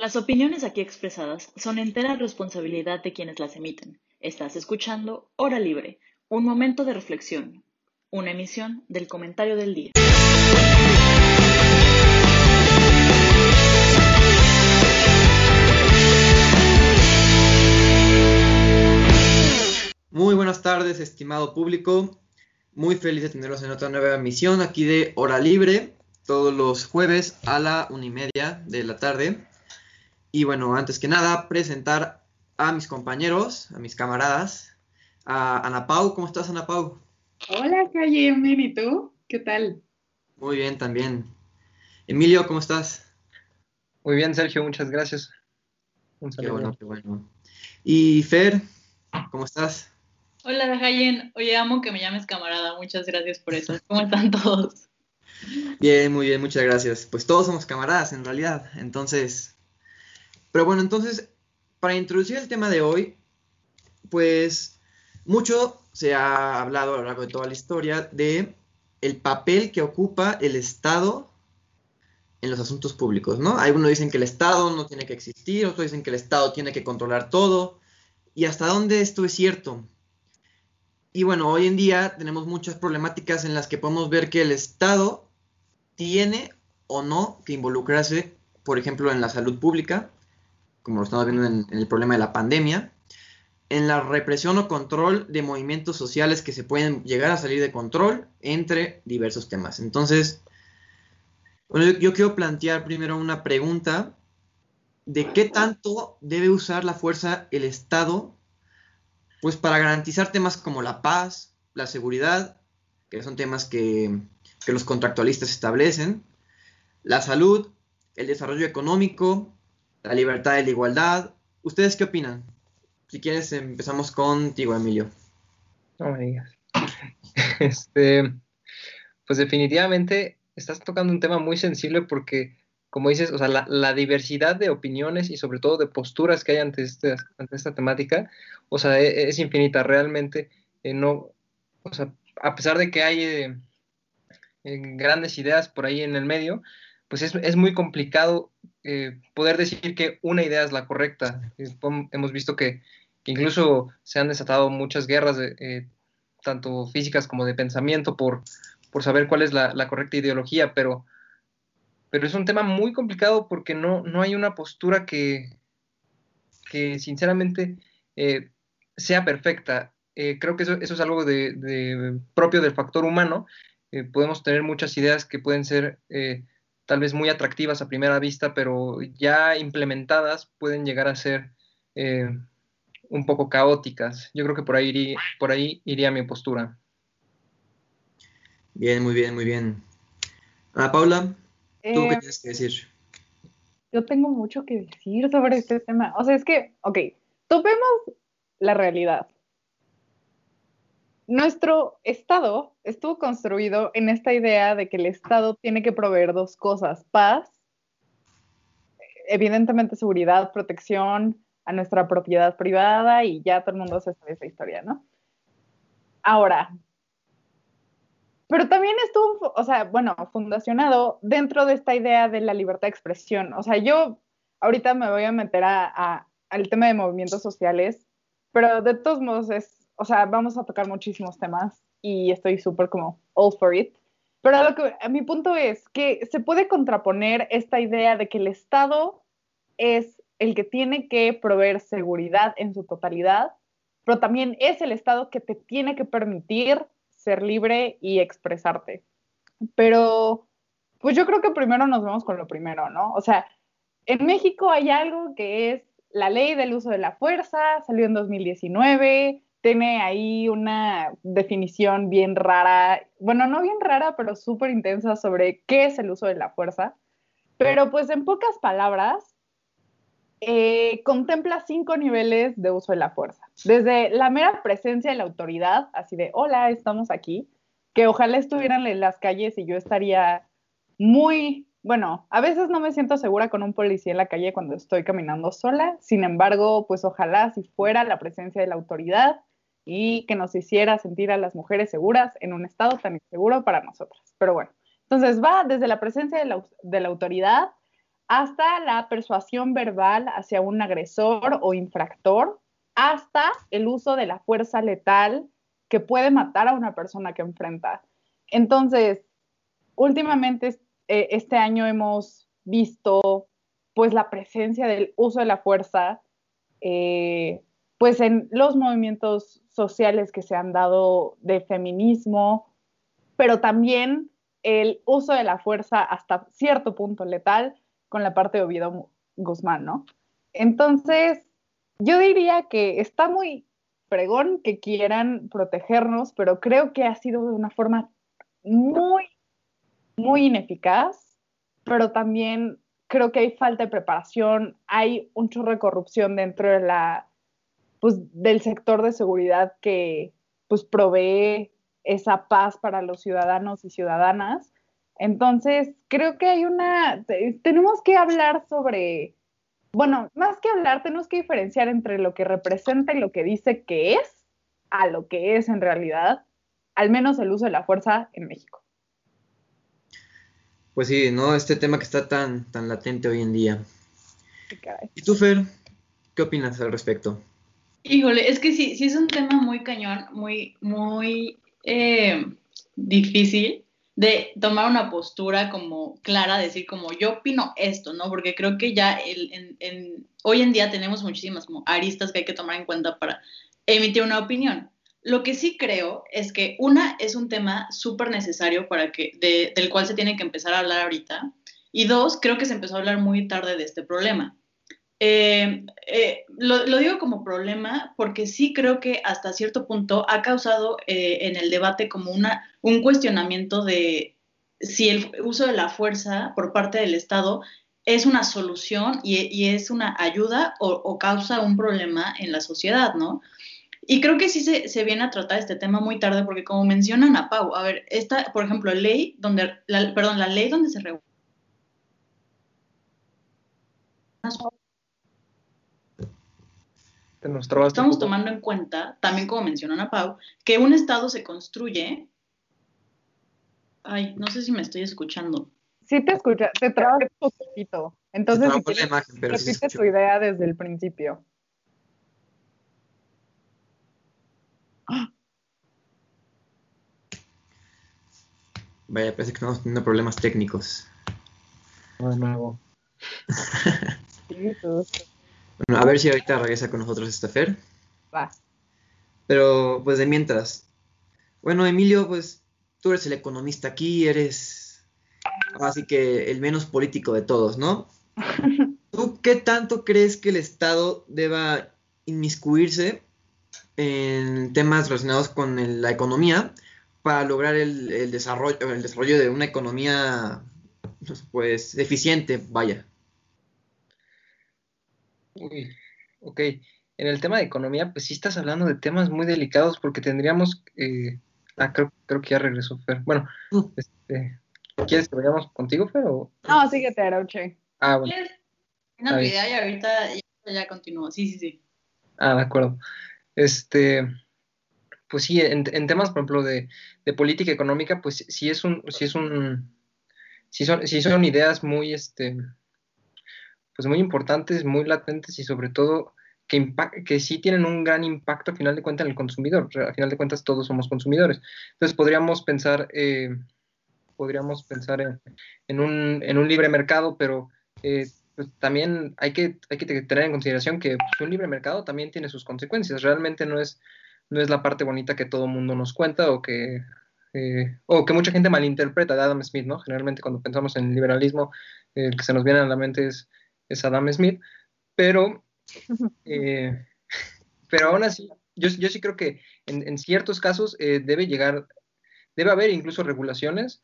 Las opiniones aquí expresadas son entera responsabilidad de quienes las emiten. Estás escuchando Hora Libre, un momento de reflexión, una emisión del comentario del día. Muy buenas tardes, estimado público. Muy feliz de tenerlos en otra nueva emisión aquí de Hora Libre, todos los jueves a la una y media de la tarde. Y bueno, antes que nada, presentar a mis compañeros, a mis camaradas, a Ana Pau. ¿Cómo estás, Ana Pau? Hola, Cayemen, ¿y tú? ¿Qué tal? Muy bien, también. Emilio, ¿cómo estás? Muy bien, Sergio, muchas gracias. Un saludo. Qué bueno, qué bueno. Y Fer, ¿cómo estás? Hola, Jayen. Oye, amo que me llames camarada. Muchas gracias por eso. ¿Cómo están todos? Bien, muy bien, muchas gracias. Pues todos somos camaradas en realidad. Entonces, pero bueno, entonces, para introducir el tema de hoy, pues mucho se ha hablado a lo largo de toda la historia de el papel que ocupa el Estado en los asuntos públicos, ¿no? Algunos dicen que el Estado no tiene que existir, otros dicen que el Estado tiene que controlar todo, y hasta dónde esto es cierto. Y bueno, hoy en día tenemos muchas problemáticas en las que podemos ver que el Estado tiene o no que involucrarse, por ejemplo, en la salud pública, como lo estamos viendo en, el problema de la pandemia, en la represión o control de movimientos sociales que se pueden llegar a salir de control entre diversos temas. Entonces, yo, quiero plantear primero una pregunta de qué tanto debe usar la fuerza el Estado pues para garantizar temas como la paz, la seguridad, que son temas que, los contractualistas establecen, la salud, el desarrollo económico, la libertad y la igualdad. ¿Ustedes qué opinan? Si quieres, empezamos contigo, Emilio. No me digas. Este, pues definitivamente estás tocando un tema muy sensible porque, como dices, o sea, la, diversidad de opiniones y sobre todo de posturas que hay ante, este, ante esta temática, o sea, e, es, infinita. Realmente, eh, no, o sea, a pesar de que hay eh, grandes ideas por ahí en el medio, pues es, muy complicado eh, poder decir que una idea es la correcta. Hemos visto que, incluso se han desatado muchas guerras, eh, tanto físicas como de pensamiento, por, por saber cuál es la, correcta ideología, pero, pero es un tema muy complicado porque no, no hay una postura que, que sinceramente eh, sea perfecta. creo que eso, eso es algo de, propio del factor humano. podemos tener muchas ideas que pueden ser tal vez muy atractivas a primera vista, pero ya implementadas pueden llegar a ser eh, un poco caóticas. Yo creo que por ahí, iría, por ahí iría mi postura. Bien, muy bien, muy bien. Ana Paula, ¿tú qué eh, tienes que decir? Yo tengo mucho que decir sobre este tema. O sea, es que, ok, topemos la realidad nuestro Estado estuvo construido en esta idea de que el Estado tiene que proveer dos cosas, paz, evidentemente seguridad, protección a nuestra propiedad privada y ya todo el mundo se sabe esa historia, ¿no? Ahora, pero también estuvo, o sea, bueno, fundacionado dentro de esta idea de la libertad de expresión. O sea, yo ahorita me voy a meter a, al tema de movimientos sociales, pero de todos modos es o sea, vamos a tocar muchísimos temas y estoy súper como all for it. Pero lo que, mi punto es que se puede contraponer esta idea de que el Estado es el que tiene que proveer seguridad en su totalidad, pero también es el Estado que te tiene que permitir ser libre y expresarte. Pero, pues yo creo que primero nos vemos con lo primero, ¿no? O sea, en México hay algo que es la ley del uso de la fuerza, salió en 2019, tiene ahí una definición bien rara, bueno, no bien rara, pero súper intensa sobre qué es el uso de la fuerza. Pero pues en pocas palabras, eh, contempla cinco niveles de uso de la fuerza. Desde la mera presencia de la autoridad, así de, hola, estamos aquí, que ojalá estuvieran en las calles y yo estaría muy, bueno, a veces no me siento segura con un policía en la calle cuando estoy caminando sola, sin embargo, pues ojalá si fuera la presencia de la autoridad, y que nos hiciera sentir a las mujeres seguras en un estado tan inseguro para nosotras. Pero bueno, entonces va desde la presencia de la, autoridad hasta la persuasión verbal hacia un agresor o infractor, hasta el uso de la fuerza letal que puede matar a una persona que enfrenta. Entonces, últimamente eh, este año hemos visto pues la presencia del uso de la fuerza eh, pues en los movimientos sociales que se han dado de feminismo, pero también el uso de la fuerza hasta cierto punto letal con la parte de Oviedo Guzmán, ¿no? Entonces, yo diría que está muy pregón que quieran protegernos, pero creo que ha sido de una forma muy, muy ineficaz, pero también creo que hay falta de preparación, hay un chorro de corrupción dentro de la, pues, del sector de seguridad que pues provee esa paz para los ciudadanos y ciudadanas. Entonces, creo que hay una, tenemos que hablar sobre, bueno, más que hablar, tenemos que diferenciar entre lo que representa y lo que dice que es a lo que es en realidad, al menos el uso de la fuerza en México. Pues sí, ¿no? Este tema que está tan, tan latente hoy en día. ¿Y tú, Fer? ¿Qué opinas al respecto? Híjole, es que sí, sí es un tema muy cañón, muy, muy eh, difícil de tomar una postura como clara, decir como yo opino esto, ¿no? Porque creo que ya en, hoy en día tenemos muchísimas como aristas que hay que tomar en cuenta para emitir una opinión. Lo que sí creo es que una es un tema súper necesario para que, del cual se tiene que empezar a hablar ahorita. Y dos, creo que se empezó a hablar muy tarde de este problema. Eh, eh, lo, digo como problema porque sí creo que hasta cierto punto ha causado eh, en el debate como una, un cuestionamiento de si el uso de la fuerza por parte del Estado es una solución y, es una ayuda o, causa un problema en la sociedad, ¿no? Y creo que sí se, viene a tratar este tema muy tarde porque como mencionan a Pau, a ver, esta, por ejemplo, ley donde, la, perdón, la ley donde se Estamos tomando en cuenta, también como mencionan a Pau, que un Estado se construye. Ay, no sé si me estoy escuchando. Sí te escucha, te trabas un poquito. Entonces, si repite tu idea desde el principio. Vaya, parece que estamos teniendo problemas técnicos. De nuevo. Bueno, a ver si ahorita regresa con nosotros esta Fer. Va. Pero, pues de mientras. Bueno, Emilio, pues tú eres el economista aquí, eres así que el menos político de todos, ¿no? ¿Tú qué tanto crees que el Estado deba inmiscuirse en temas relacionados con la economía para lograr el, desarrollo, el desarrollo de una economía pues eficiente, vaya. Uy, ok. En el tema de economía, pues sí estás hablando de temas muy delicados porque tendríamos... Eh, ah, creo, que ya regresó Fer. Bueno, uh. este, ¿quieres que vayamos contigo, Fer? O... No, síguete, Arauche. Ah, bueno. Una idea y ahorita ya, ya continúa. Sí, sí, sí. Ah, de acuerdo. Este, pues sí, en, temas, por ejemplo, de, política económica, pues sí es un, sí es un, sí son, sí son ideas muy, este, pues muy importantes, muy latentes y sobre todo que, que sí tienen un gran impacto a final de cuentas en el consumidor. A final de cuentas todos somos consumidores. Entonces podríamos pensar, eh, podríamos pensar en, un, en, un, libre mercado, pero eh, pues también hay que, hay que tener en consideración que pues, un libre mercado también tiene sus consecuencias. Realmente no es, no es la parte bonita que todo mundo nos cuenta o que, eh, o que mucha gente malinterpreta de Adam Smith, ¿no? Generalmente cuando pensamos en liberalismo, el que se nos viene a la mente es, es Adam Smith, pero, eh, pero aún así, yo, yo, sí creo que en, en ciertos casos eh, debe llegar, debe haber incluso regulaciones,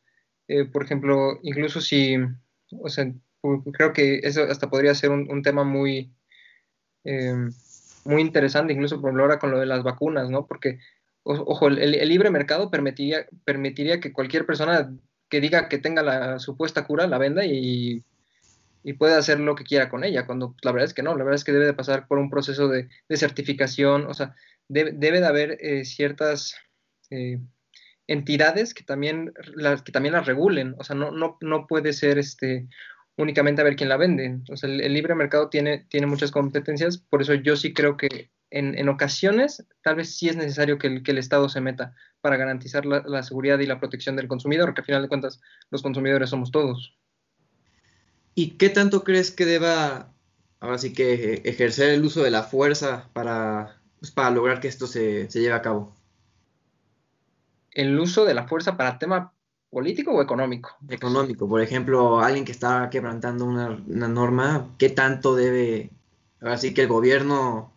por ejemplo, incluso si, o sea, creo que eso hasta podría ser un, tema muy, em, muy interesante, incluso por ahora con lo de las vacunas, ¿no? Porque, ojo, el, libre mercado permitiría, permitiría que cualquier persona que diga que tenga la supuesta cura la venda y, y pueda hacer lo que quiera con ella, cuando la verdad es que no, la verdad es que debe de pasar por un proceso de, certificación, o sea, debe, de haber eh, ciertas... Eh, entidades que también, las, que también regulen, o sea, no, no, no puede ser este, únicamente a ver quién la vende. O sea, el, libre mercado tiene, tiene muchas competencias, por eso yo sí creo que en, en ocasiones tal vez sí es necesario que el, que el Estado se meta para garantizar la, la, seguridad y la protección del consumidor, que al final de cuentas los consumidores somos todos. ¿Y qué tanto crees que deba, ahora sí que ejercer el uso de la fuerza para, pues, para lograr que esto se, se lleve a cabo? El uso de la fuerza para tema político o económico? Económico, por ejemplo, alguien que está quebrantando una, una norma, ¿qué tanto debe, ahora sí que el gobierno,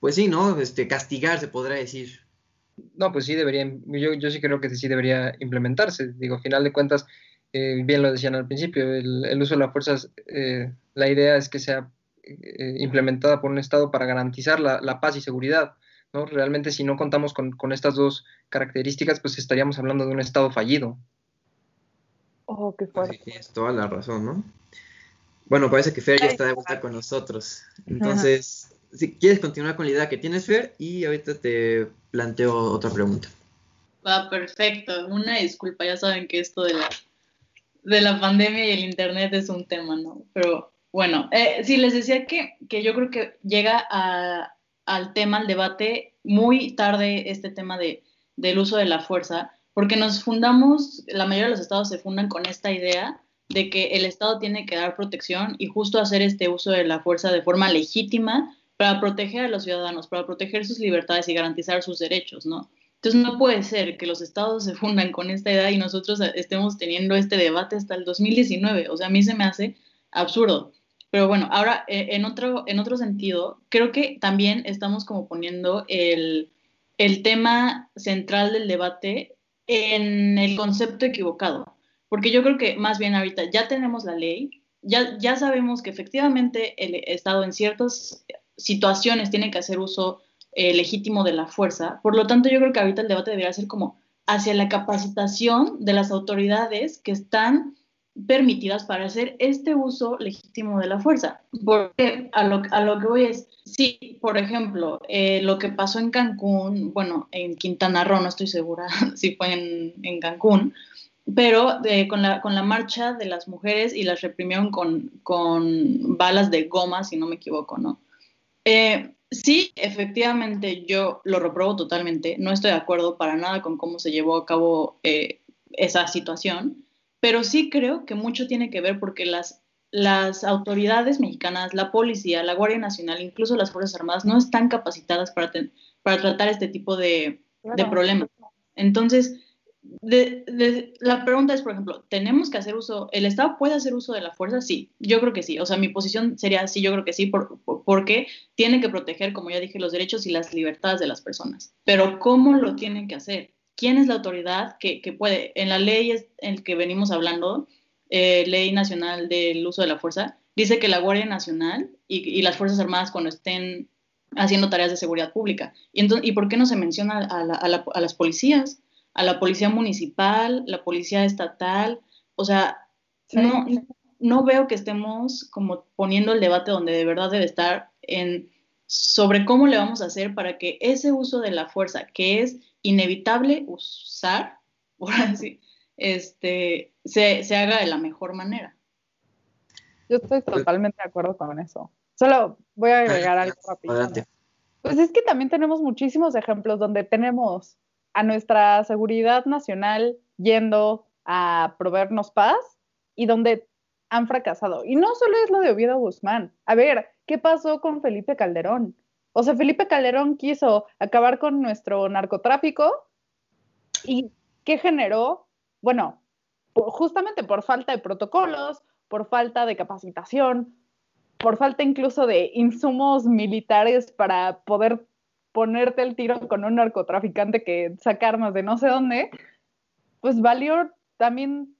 pues sí, ¿no? Este, castigar, se podrá decir. No, pues sí debería, yo, yo sí creo que sí debería implementarse. Digo, a final de cuentas, eh, bien lo decían al principio, el, el uso de las fuerzas, eh, la idea es que sea eh, implementada por un Estado para garantizar la, la paz y seguridad. ¿no? Realmente si no contamos con, con, estas dos características, pues estaríamos hablando de un Estado fallido. Oh, qué fuerte. Sí, tienes toda la razón, ¿no? Bueno, parece que Fer ya está de vuelta con nosotros. Entonces, Ajá. si quieres continuar con la idea que tienes, Fer, y ahorita te planteo otra pregunta. Va, perfecto. Una disculpa, ya saben que esto de la, de la pandemia y el Internet es un tema, ¿no? Pero bueno, eh, sí, les decía que, que yo creo que llega al tema, al debate, muy tarde este tema de, del uso de la fuerza, porque nos fundamos, la mayoría de los estados se fundan con esta idea de que el Estado tiene que dar protección y justo hacer este uso de la fuerza de forma legítima para proteger a los ciudadanos, para proteger sus libertades y garantizar sus derechos, ¿no? Entonces no puede ser que los estados se fundan con esta idea y nosotros estemos teniendo este debate hasta el 2019. O sea, a mí se me hace absurdo. Pero bueno, ahora eh, en, otro, en otro sentido, creo que también estamos como poniendo el, el tema central del debate en el concepto equivocado, porque yo creo que más bien ahorita ya tenemos la ley, ya, ya sabemos que efectivamente el Estado en ciertas situaciones tiene que hacer uso eh, legítimo de la fuerza, por lo tanto yo creo que ahorita el debate debería ser como hacia la capacitación de las autoridades que están permitidas para hacer este uso legítimo de la fuerza. Porque a lo, que voy es, sí, por ejemplo, eh, lo que pasó en Cancún, bueno, en Quintana Roo, no estoy segura si fue en, Cancún, pero eh, con, la, con la marcha de las mujeres y las reprimieron con, con balas de goma, si no me equivoco, ¿no? Sí, efectivamente, yo lo reprobo totalmente, no estoy de acuerdo para nada con cómo se llevó a cabo eh, esa situación, pero sí creo que mucho tiene que ver porque las, las autoridades mexicanas, la policía, la Guardia Nacional, incluso las Fuerzas Armadas, no están capacitadas para, ten, para tratar este tipo de, claro. de problemas. Entonces, de, la pregunta es, por ejemplo, ¿tenemos que hacer uso, el Estado puede hacer uso de la fuerza? Sí, yo creo que sí. O sea, mi posición sería sí, yo creo que sí, por, por, porque tiene que proteger, como ya dije, los derechos y las libertades de las personas. Pero ¿cómo lo tienen que hacer? ¿Quién es la autoridad que, que puede? En la ley es en que venimos hablando, eh, Ley Nacional del Uso de la Fuerza, dice que la Guardia Nacional y, las Fuerzas Armadas cuando estén haciendo tareas de seguridad pública. ¿Y, entonces, ¿y por qué no se menciona a, la, a las policías? A la policía municipal, la policía estatal, o sea, sí. no, no veo que estemos como poniendo el debate donde de verdad debe estar en sobre cómo le vamos a hacer para que ese uso de la fuerza, que es inevitable usar, por así, este, se, se haga de la mejor manera. Yo estoy totalmente de acuerdo con eso. Solo voy a agregar algo rápido. Pues es que también tenemos muchísimos ejemplos donde tenemos a nuestra seguridad nacional yendo a proveernos paz y donde han fracasado. Y no solo es lo de Oviedo Guzmán. A ver, ¿qué pasó con Felipe Calderón? O sea, Felipe Calderón quiso acabar con nuestro narcotráfico y ¿qué generó? Bueno, justamente por falta de protocolos, por falta de capacitación, por falta incluso de insumos militares para poder ponerte el tiro con un narcotraficante que saca armas de no sé dónde, pues valió también,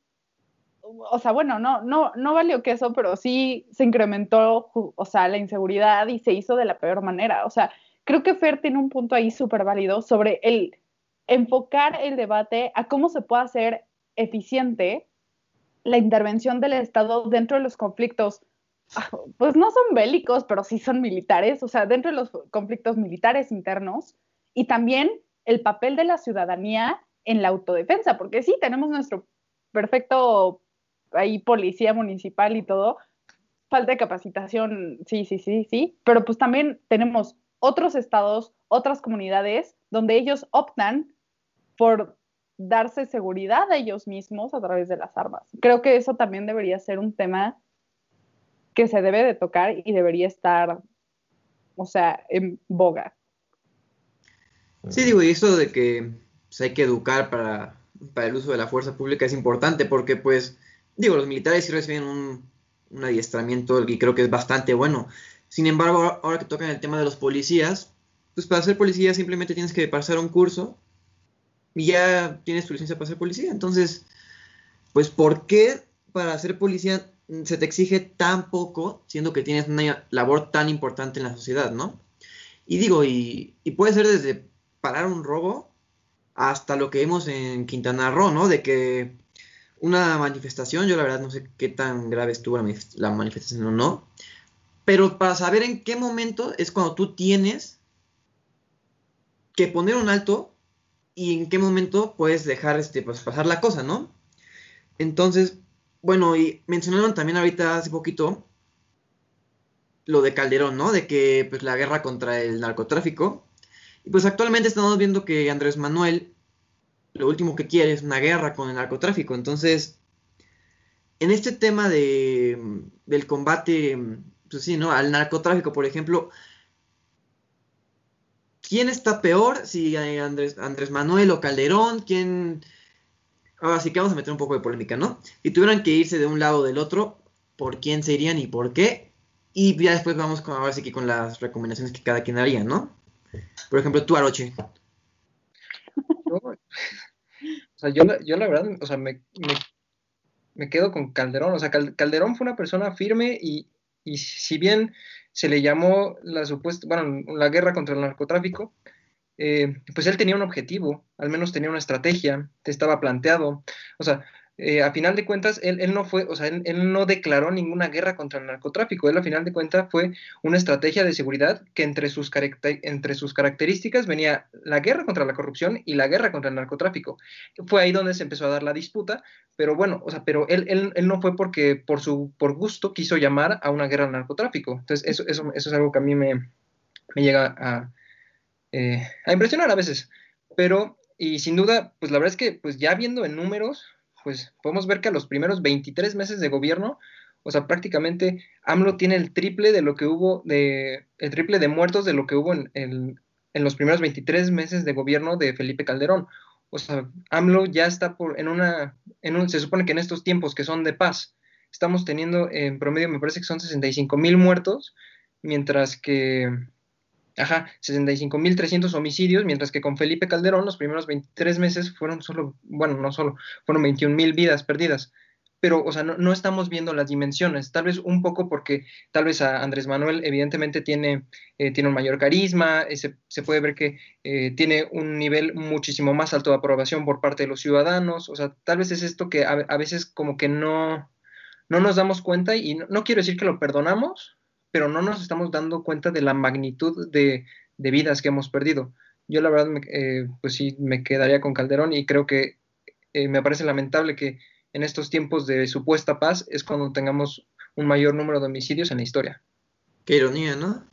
o sea, bueno, no, no, no valió que eso, pero sí se incrementó, o sea, la inseguridad y se hizo de la peor manera. O sea, creo que Fer tiene un punto ahí súper válido sobre el enfocar el debate a cómo se puede hacer eficiente la intervención del Estado dentro de los conflictos pues no son bélicos, pero sí son militares, o sea, dentro de los conflictos militares internos, y también el papel de la ciudadanía en la autodefensa, porque sí, tenemos nuestro perfecto hay policía municipal y todo, falta de capacitación, sí, sí, sí, sí, pero pues también tenemos otros estados, otras comunidades donde ellos optan por darse seguridad a ellos mismos a través de las armas. Creo que eso también debería ser un tema que se debe de tocar y debería estar, o sea, en boga. Sí, digo, y eso de que pues, hay que educar para, el uso de la fuerza pública es importante porque, pues, digo, los militares sí reciben un, un adiestramiento y creo que es bastante bueno. Sin embargo, ahora que tocan el tema de los policías, pues para ser policía simplemente tienes que pasar un curso y ya tienes tu licencia para ser policía. Entonces, pues, ¿por qué para ser policía se te exige tan poco, siendo que tienes una labor tan importante en la sociedad, ¿no? Y digo, y, y puede ser desde parar un robo hasta lo que vimos en Quintana Roo, ¿no? De que una manifestación, yo la verdad no sé qué tan grave estuvo la, manifestación o no, pero para saber en qué momento es cuando tú tienes que poner un alto y en qué momento puedes dejar este, pues, pasar la cosa, ¿no? Entonces, bueno, y mencionaron también ahorita hace poquito lo de Calderón, ¿no? De que pues la guerra contra el narcotráfico. Y pues actualmente estamos viendo que Andrés Manuel lo último que quiere es una guerra con el narcotráfico. Entonces, en este tema de, del combate, pues sí, ¿no? Al narcotráfico, por ejemplo, ¿quién está peor? Si Andrés, Andrés Manuel o Calderón, ¿quién... Ahora sí que vamos a meter un poco de polémica, ¿no? Si tuvieran que irse de un lado o del otro, ¿por quién se irían y por qué? Y ya después vamos con, ahora sí que con las recomendaciones que cada quien haría, ¿no? Por ejemplo, tú, Aroche. o sea, yo, yo la verdad, o sea, me, me, quedo con Calderón. O sea, Calderón fue una persona firme y, y si bien se le llamó la supuesta, bueno, la guerra contra el narcotráfico, eh, pues él tenía un objetivo, al menos tenía una estrategia, estaba planteado. O sea, eh, a final de cuentas, él, no fue, o sea, él, no declaró ninguna guerra contra el narcotráfico. Él, a final de cuentas, fue una estrategia de seguridad que entre sus, entre sus características venía la guerra contra la corrupción y la guerra contra el narcotráfico. Fue ahí donde se empezó a dar la disputa, pero bueno, o sea, pero él, él, no fue porque por su por gusto quiso llamar a una guerra al narcotráfico. Entonces, eso, eso, eso es algo que a mí me, me llega a, eh, a impresionar a veces. Pero, y sin duda, pues la verdad es que, pues ya viendo en números, pues podemos ver que a los primeros 23 meses de gobierno, o sea, prácticamente AMLO tiene el triple de lo que hubo, de, el triple de muertos de lo que hubo en, en, los primeros 23 meses de gobierno de Felipe Calderón. O sea, AMLO ya está por, en una, en un, se supone que en estos tiempos que son de paz, estamos teniendo en promedio, me parece que son 65 mil muertos, mientras que Ajá, 65.300 homicidios, mientras que con Felipe Calderón los primeros 23 meses fueron solo, bueno, no solo, fueron 21.000 vidas perdidas. Pero, o sea, no, estamos viendo las dimensiones, tal vez un poco porque tal vez a Andrés Manuel evidentemente tiene, eh, tiene un mayor carisma, eh, se, puede ver que eh, tiene un nivel muchísimo más alto de aprobación por parte de los ciudadanos, o sea, tal vez es esto que a, veces como que no, no nos damos cuenta y no quiero decir que lo perdonamos, pero no nos estamos dando cuenta de la magnitud de, vidas que hemos perdido. Yo la verdad, eh, pues sí, me quedaría con Calderón y creo que eh, me parece lamentable que en estos tiempos de supuesta paz es cuando tengamos un mayor número de homicidios en la historia. Qué ironía, ¿no?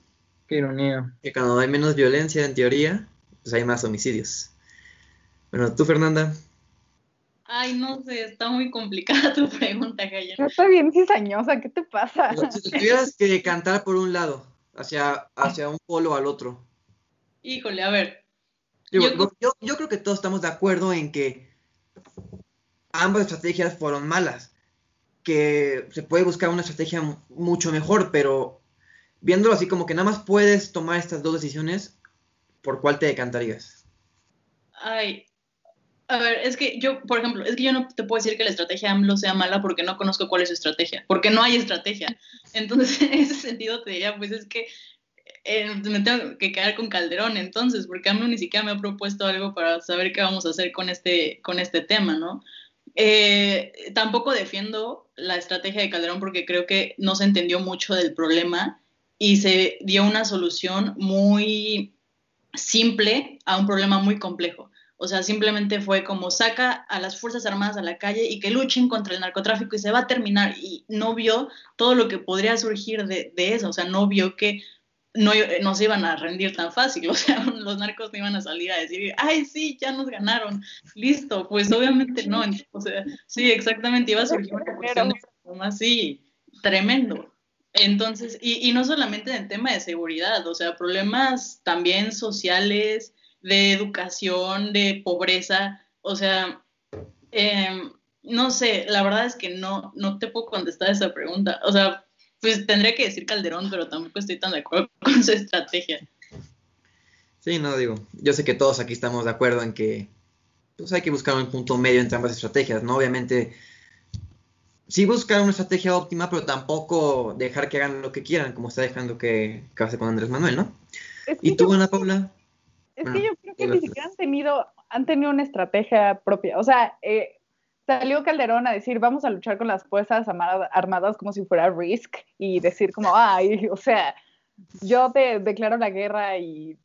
Qué ironía. Que cuando hay menos violencia, en teoría, pues hay más homicidios. Bueno, tú, Fernanda. Ay, no sé, está muy complicada tu pregunta, Gaya. No estoy bien cizañosa, ¿qué te pasa? Si tuvieras que cantar por un lado, hacia, hacia un polo al otro. Híjole, a ver. yo, yo, creo que todos estamos de acuerdo en que ambas estrategias fueron malas. Que se puede buscar una estrategia mucho mejor, pero viéndolo así como que nada más puedes tomar estas dos decisiones, ¿por cuál te decantarías? Ay, a ver, es que yo, por ejemplo, es que yo no te puedo decir que la estrategia de AMLO sea mala porque no conozco cuál es su estrategia, porque no hay estrategia. Entonces, en ese sentido te diría, pues es que eh, me tengo que quedar con Calderón entonces, porque AMLO ni siquiera me ha propuesto algo para saber qué vamos a hacer con este, con este tema, ¿no? Eh, tampoco defiendo la estrategia de Calderón porque creo que no se entendió mucho del problema y se dio una solución muy simple a un problema muy complejo. O sea, simplemente fue como saca a las Fuerzas Armadas a la calle y que luchen contra el narcotráfico y se va a terminar. Y no vio todo lo que podría surgir de, de eso. O sea, no vio que no, no, se iban a rendir tan fácil. O sea, los narcos no iban a salir a decir, ay, sí, ya nos ganaron. Listo. Pues obviamente no. O sea, sí, exactamente. Iba a surgir una cuestión así tremendo. Entonces, y, y no solamente en el tema de seguridad, o sea, problemas también sociales, de educación, de pobreza, o sea, eh, no sé, la verdad es que no, no te puedo contestar esa pregunta. O sea, pues tendría que decir Calderón, pero tampoco estoy tan de acuerdo con su estrategia. Sí, no digo, yo sé que todos aquí estamos de acuerdo en que pues hay que buscar un punto medio entre ambas estrategias, ¿no? Obviamente, sí buscar una estrategia óptima, pero tampoco dejar que hagan lo que quieran, como está dejando que, que hacer con Andrés Manuel, ¿no? Es que ¿Y tú, yo- Ana Paula? Es Bueno, que yo creo que ni siquiera han tenido, han tenido una estrategia propia. O sea, eh, salió Calderón a decir, vamos a luchar con las fuerzas armada- armadas como si fuera Risk y decir como, ay, o sea, yo te declaro la guerra y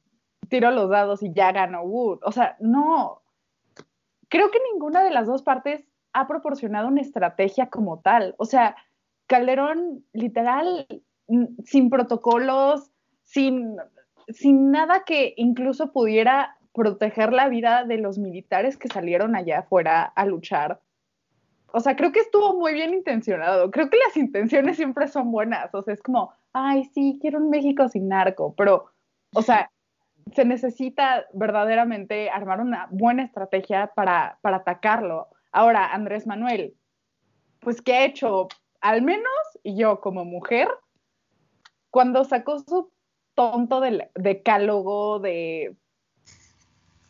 tiro los dados y ya gano. Uh, o sea, no. Creo que ninguna de las dos partes ha proporcionado una estrategia como tal. O sea, Calderón, literal, sin protocolos, sin, sin nada que incluso pudiera proteger la vida de los militares que salieron allá afuera a luchar. O sea, creo que estuvo muy bien intencionado. Creo que las intenciones siempre son buenas. O sea, es como, ay, sí, quiero un México sin narco, pero, o sea, se necesita verdaderamente armar una buena estrategia para, para atacarlo. Ahora, Andrés Manuel, pues, ¿qué ha hecho? Al menos yo como mujer, cuando sacó su tonto del decálogo de,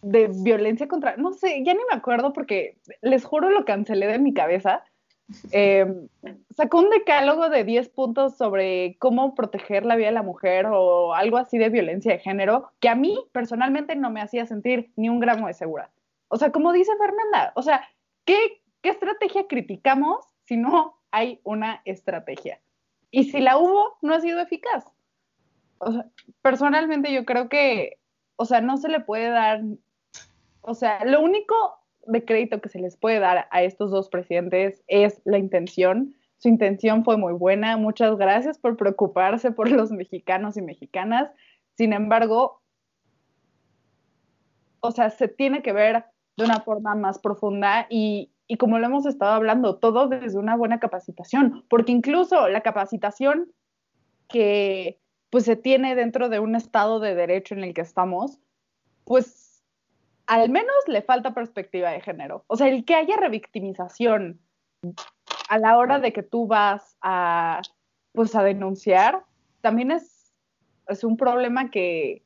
de violencia contra, no sé, ya ni me acuerdo porque les juro lo cancelé de mi cabeza. Eh, sacó un decálogo de 10 puntos sobre cómo proteger la vida de la mujer o algo así de violencia de género, que a mí personalmente no me hacía sentir ni un gramo de segura. O sea, como dice Fernanda, o sea, ¿qué, qué estrategia criticamos si no hay una estrategia? Y si la hubo, no ha sido eficaz. O sea, personalmente yo creo que, o sea, no se le puede dar, o sea, lo único de crédito que se les puede dar a estos dos presidentes es la intención. Su intención fue muy buena. Muchas gracias por preocuparse por los mexicanos y mexicanas. Sin embargo, o sea, se tiene que ver de una forma más profunda y, y como lo hemos estado hablando, todo desde una buena capacitación, porque incluso la capacitación que pues se tiene dentro de un estado de derecho en el que estamos, pues al menos le falta perspectiva de género. O sea, el que haya revictimización a la hora de que tú vas a, pues, a denunciar, también es, es un problema que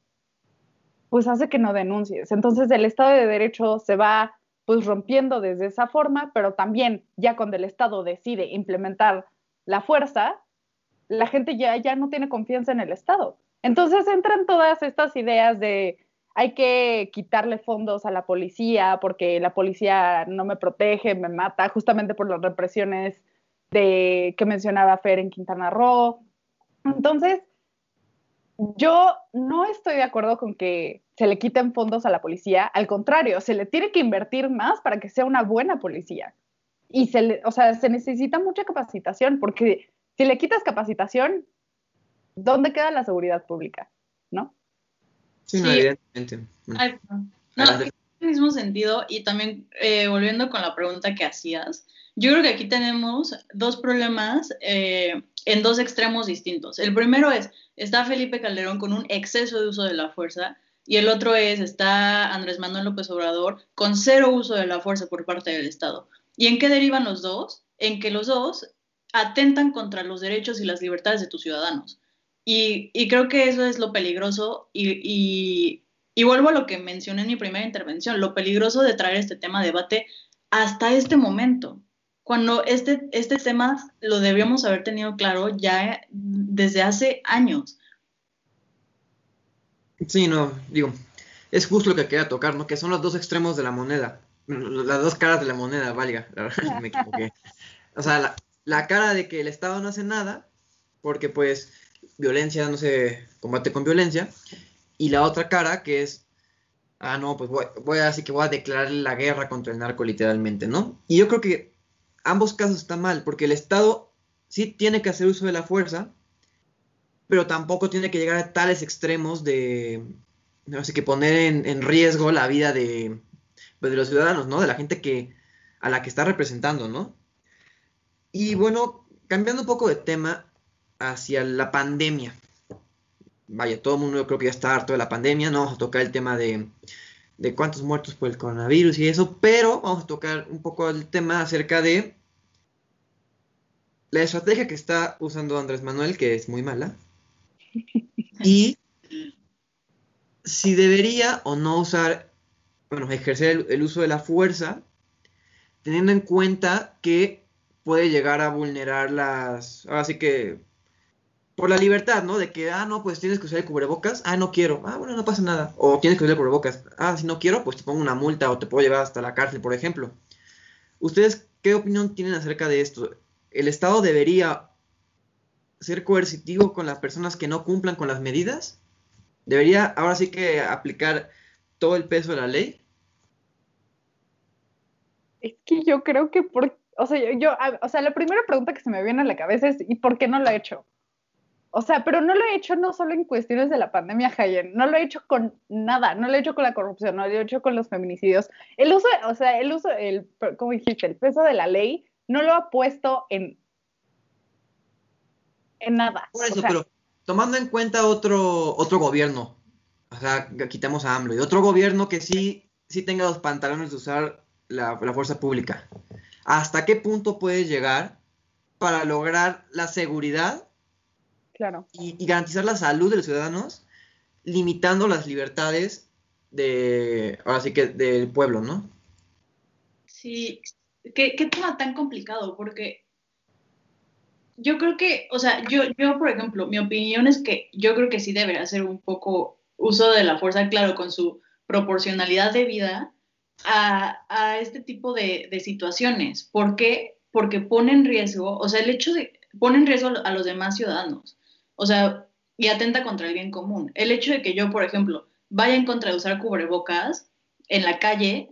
pues hace que no denuncies. Entonces el Estado de Derecho se va pues rompiendo desde esa forma, pero también ya cuando el Estado decide implementar la fuerza, la gente ya, ya no tiene confianza en el Estado. Entonces entran todas estas ideas de hay que quitarle fondos a la policía porque la policía no me protege, me mata, justamente por las represiones de, que mencionaba Fer en Quintana Roo. Entonces, yo no estoy de acuerdo con que se le quiten fondos a la policía, al contrario, se le tiene que invertir más para que sea una buena policía. Y se o sea, se necesita mucha capacitación, porque si le quitas capacitación, ¿dónde queda la seguridad pública? ¿No? Sí, no, Sí. evidentemente. Ay, no, Adelante. en el mismo sentido, y también eh, volviendo con la pregunta que hacías, yo creo que aquí tenemos dos problemas eh, en dos extremos distintos. El primero es, está Felipe Calderón con un exceso de uso de la fuerza, y el otro es, está Andrés Manuel López Obrador con cero uso de la fuerza por parte del Estado. ¿Y en qué derivan los dos? En que los dos atentan contra los derechos y las libertades de tus ciudadanos. Y, creo que eso es lo peligroso y, vuelvo a lo que mencioné en mi primera intervención, lo peligroso de traer este tema a debate hasta este momento, cuando este, este tema lo debíamos haber tenido claro ya desde hace años. Sí, no, digo, es justo lo que quería tocar, ¿no? Que son los dos extremos de la moneda, las dos caras de la moneda, valga, me equivoqué. O sea, la, la cara de que el Estado no hace nada, porque pues violencia no se combate con violencia, y la otra cara que es ah, no, pues voy, voy así que voy a declarar la guerra contra el narco literalmente, ¿no? Y yo creo que ambos casos están mal, porque el Estado sí tiene que hacer uso de la fuerza, pero tampoco tiene que llegar a tales extremos de, así que poner en, riesgo la vida de, pues, de los ciudadanos, ¿no? De la gente que, a la que está representando, ¿no? Y bueno, cambiando un poco de tema hacia la pandemia. Vaya, todo el mundo creo que ya está harto de la pandemia, no vamos a tocar el tema de, de cuántos muertos por el coronavirus y eso, pero vamos a tocar un poco el tema acerca de la estrategia que está usando Andrés Manuel, que es muy mala, y si debería o no usar, bueno, ejercer el, uso de la fuerza, teniendo en cuenta que puede llegar a vulnerar las, ahora sí que, por la libertad, ¿no? De que, ah, no, pues tienes que usar el cubrebocas, ah, no quiero, ah, bueno, no pasa nada, o tienes que usar el cubrebocas, ah, si no quiero, pues te pongo una multa o te puedo llevar hasta la cárcel, por ejemplo. ¿Ustedes qué opinión tienen acerca de esto? ¿El Estado debería ser coercitivo con las personas que no cumplan con las medidas? ¿Debería ahora sí que aplicar todo el peso de la ley? Es que yo creo que por, o sea, yo, o sea, la primera pregunta que se me viene a la cabeza es ¿y por qué no lo he hecho? O sea, pero no lo he hecho no solo en cuestiones de la pandemia, Hayen, no lo he hecho con nada, no lo he hecho con la corrupción, no lo he hecho con los feminicidios. El uso, o sea, el uso, el, ¿cómo dijiste? El peso de la ley no lo ha puesto en, en nada. Por eso, pero tomando en cuenta otro, otro gobierno, o sea, quitamos a AMLO, y otro gobierno que sí, sí tenga los pantalones de usar la, la fuerza pública, ¿hasta qué punto puede llegar para lograr la seguridad claro. y, garantizar la salud de los ciudadanos, limitando las libertades de, ahora sí que del pueblo, ¿no? Sí, ¿Qué, qué tema tan complicado, porque yo creo que, o sea, yo, yo, por ejemplo, mi opinión es que yo creo que sí debería hacer un poco uso de la fuerza, claro, con su proporcionalidad de vida a, este tipo de, situaciones. ¿Por qué? Porque pone en riesgo, o sea, el hecho de, pone en riesgo a los demás ciudadanos, o sea, y atenta contra el bien común. El hecho de que yo, por ejemplo, vaya en contra de usar cubrebocas en la calle,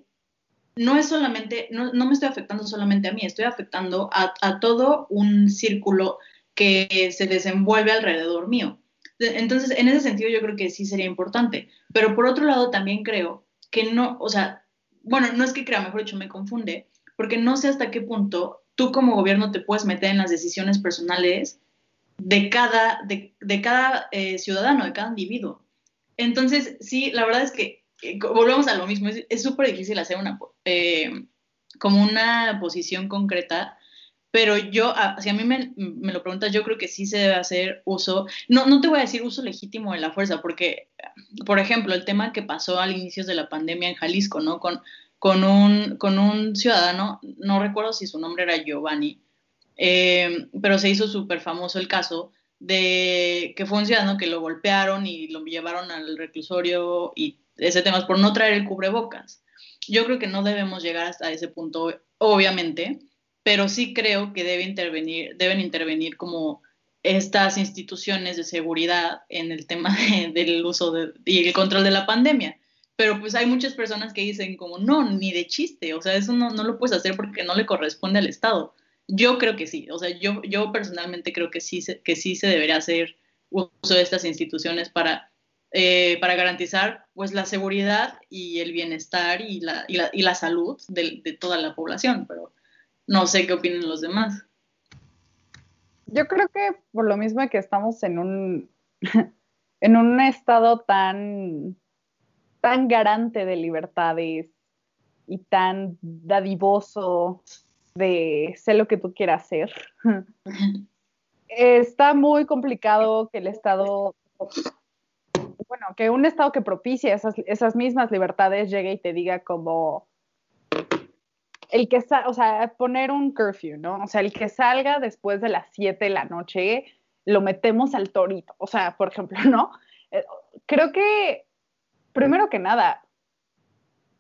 no es solamente, no, me estoy afectando solamente a mí, estoy afectando a, a, todo un círculo que se desenvuelve alrededor mío. Entonces, en ese sentido, yo creo que sí sería importante. Pero por otro lado, también creo que no, o sea, bueno, no es que crea, mejor dicho, me confunde, porque no sé hasta qué punto tú como gobierno te puedes meter en las decisiones personales de cada, de, de cada eh, ciudadano, de cada individuo. Entonces, sí, la verdad es que eh, volvemos a lo mismo, es súper difícil hacer una, eh, como una posición concreta, pero yo, si a mí me, me, lo preguntas, yo creo que sí se debe hacer uso, no, no te voy a decir uso legítimo de la fuerza, porque, por ejemplo, el tema que pasó al inicio de la pandemia en Jalisco, ¿no? Con, con, un, con un ciudadano, no recuerdo si su nombre era Giovanni, eh, pero se hizo súper famoso el caso de que fue un ciudadano que lo golpearon y lo llevaron al reclusorio y ese tema es por no traer el cubrebocas. Yo creo que no debemos llegar hasta ese punto, obviamente, pero sí creo que debe intervenir, deben intervenir como estas instituciones de seguridad en el tema de, del uso de, y el control de la pandemia. Pero pues hay muchas personas que dicen como, no, ni de chiste, o sea, eso no, no lo puedes hacer porque no le corresponde al Estado. Yo creo que sí, o sea, yo, yo personalmente creo que sí, que sí se debería hacer uso de estas instituciones para eh, para garantizar pues la seguridad y el bienestar y la, y la, y la salud de, de, toda la población, pero no sé qué opinan los demás. Yo creo que por lo mismo que estamos en un, en un estado tan, tan garante de libertades y tan dadivoso de sé lo que tú quieras hacer, está muy complicado que el Estado bueno, que un Estado que propicie esas, esas mismas libertades llegue y te diga como el que, o sea, poner un curfew, ¿no? O sea, el que salga después de las 7 de la noche, lo metemos al torito, o sea, por ejemplo, ¿no? Eh, creo que, primero que nada,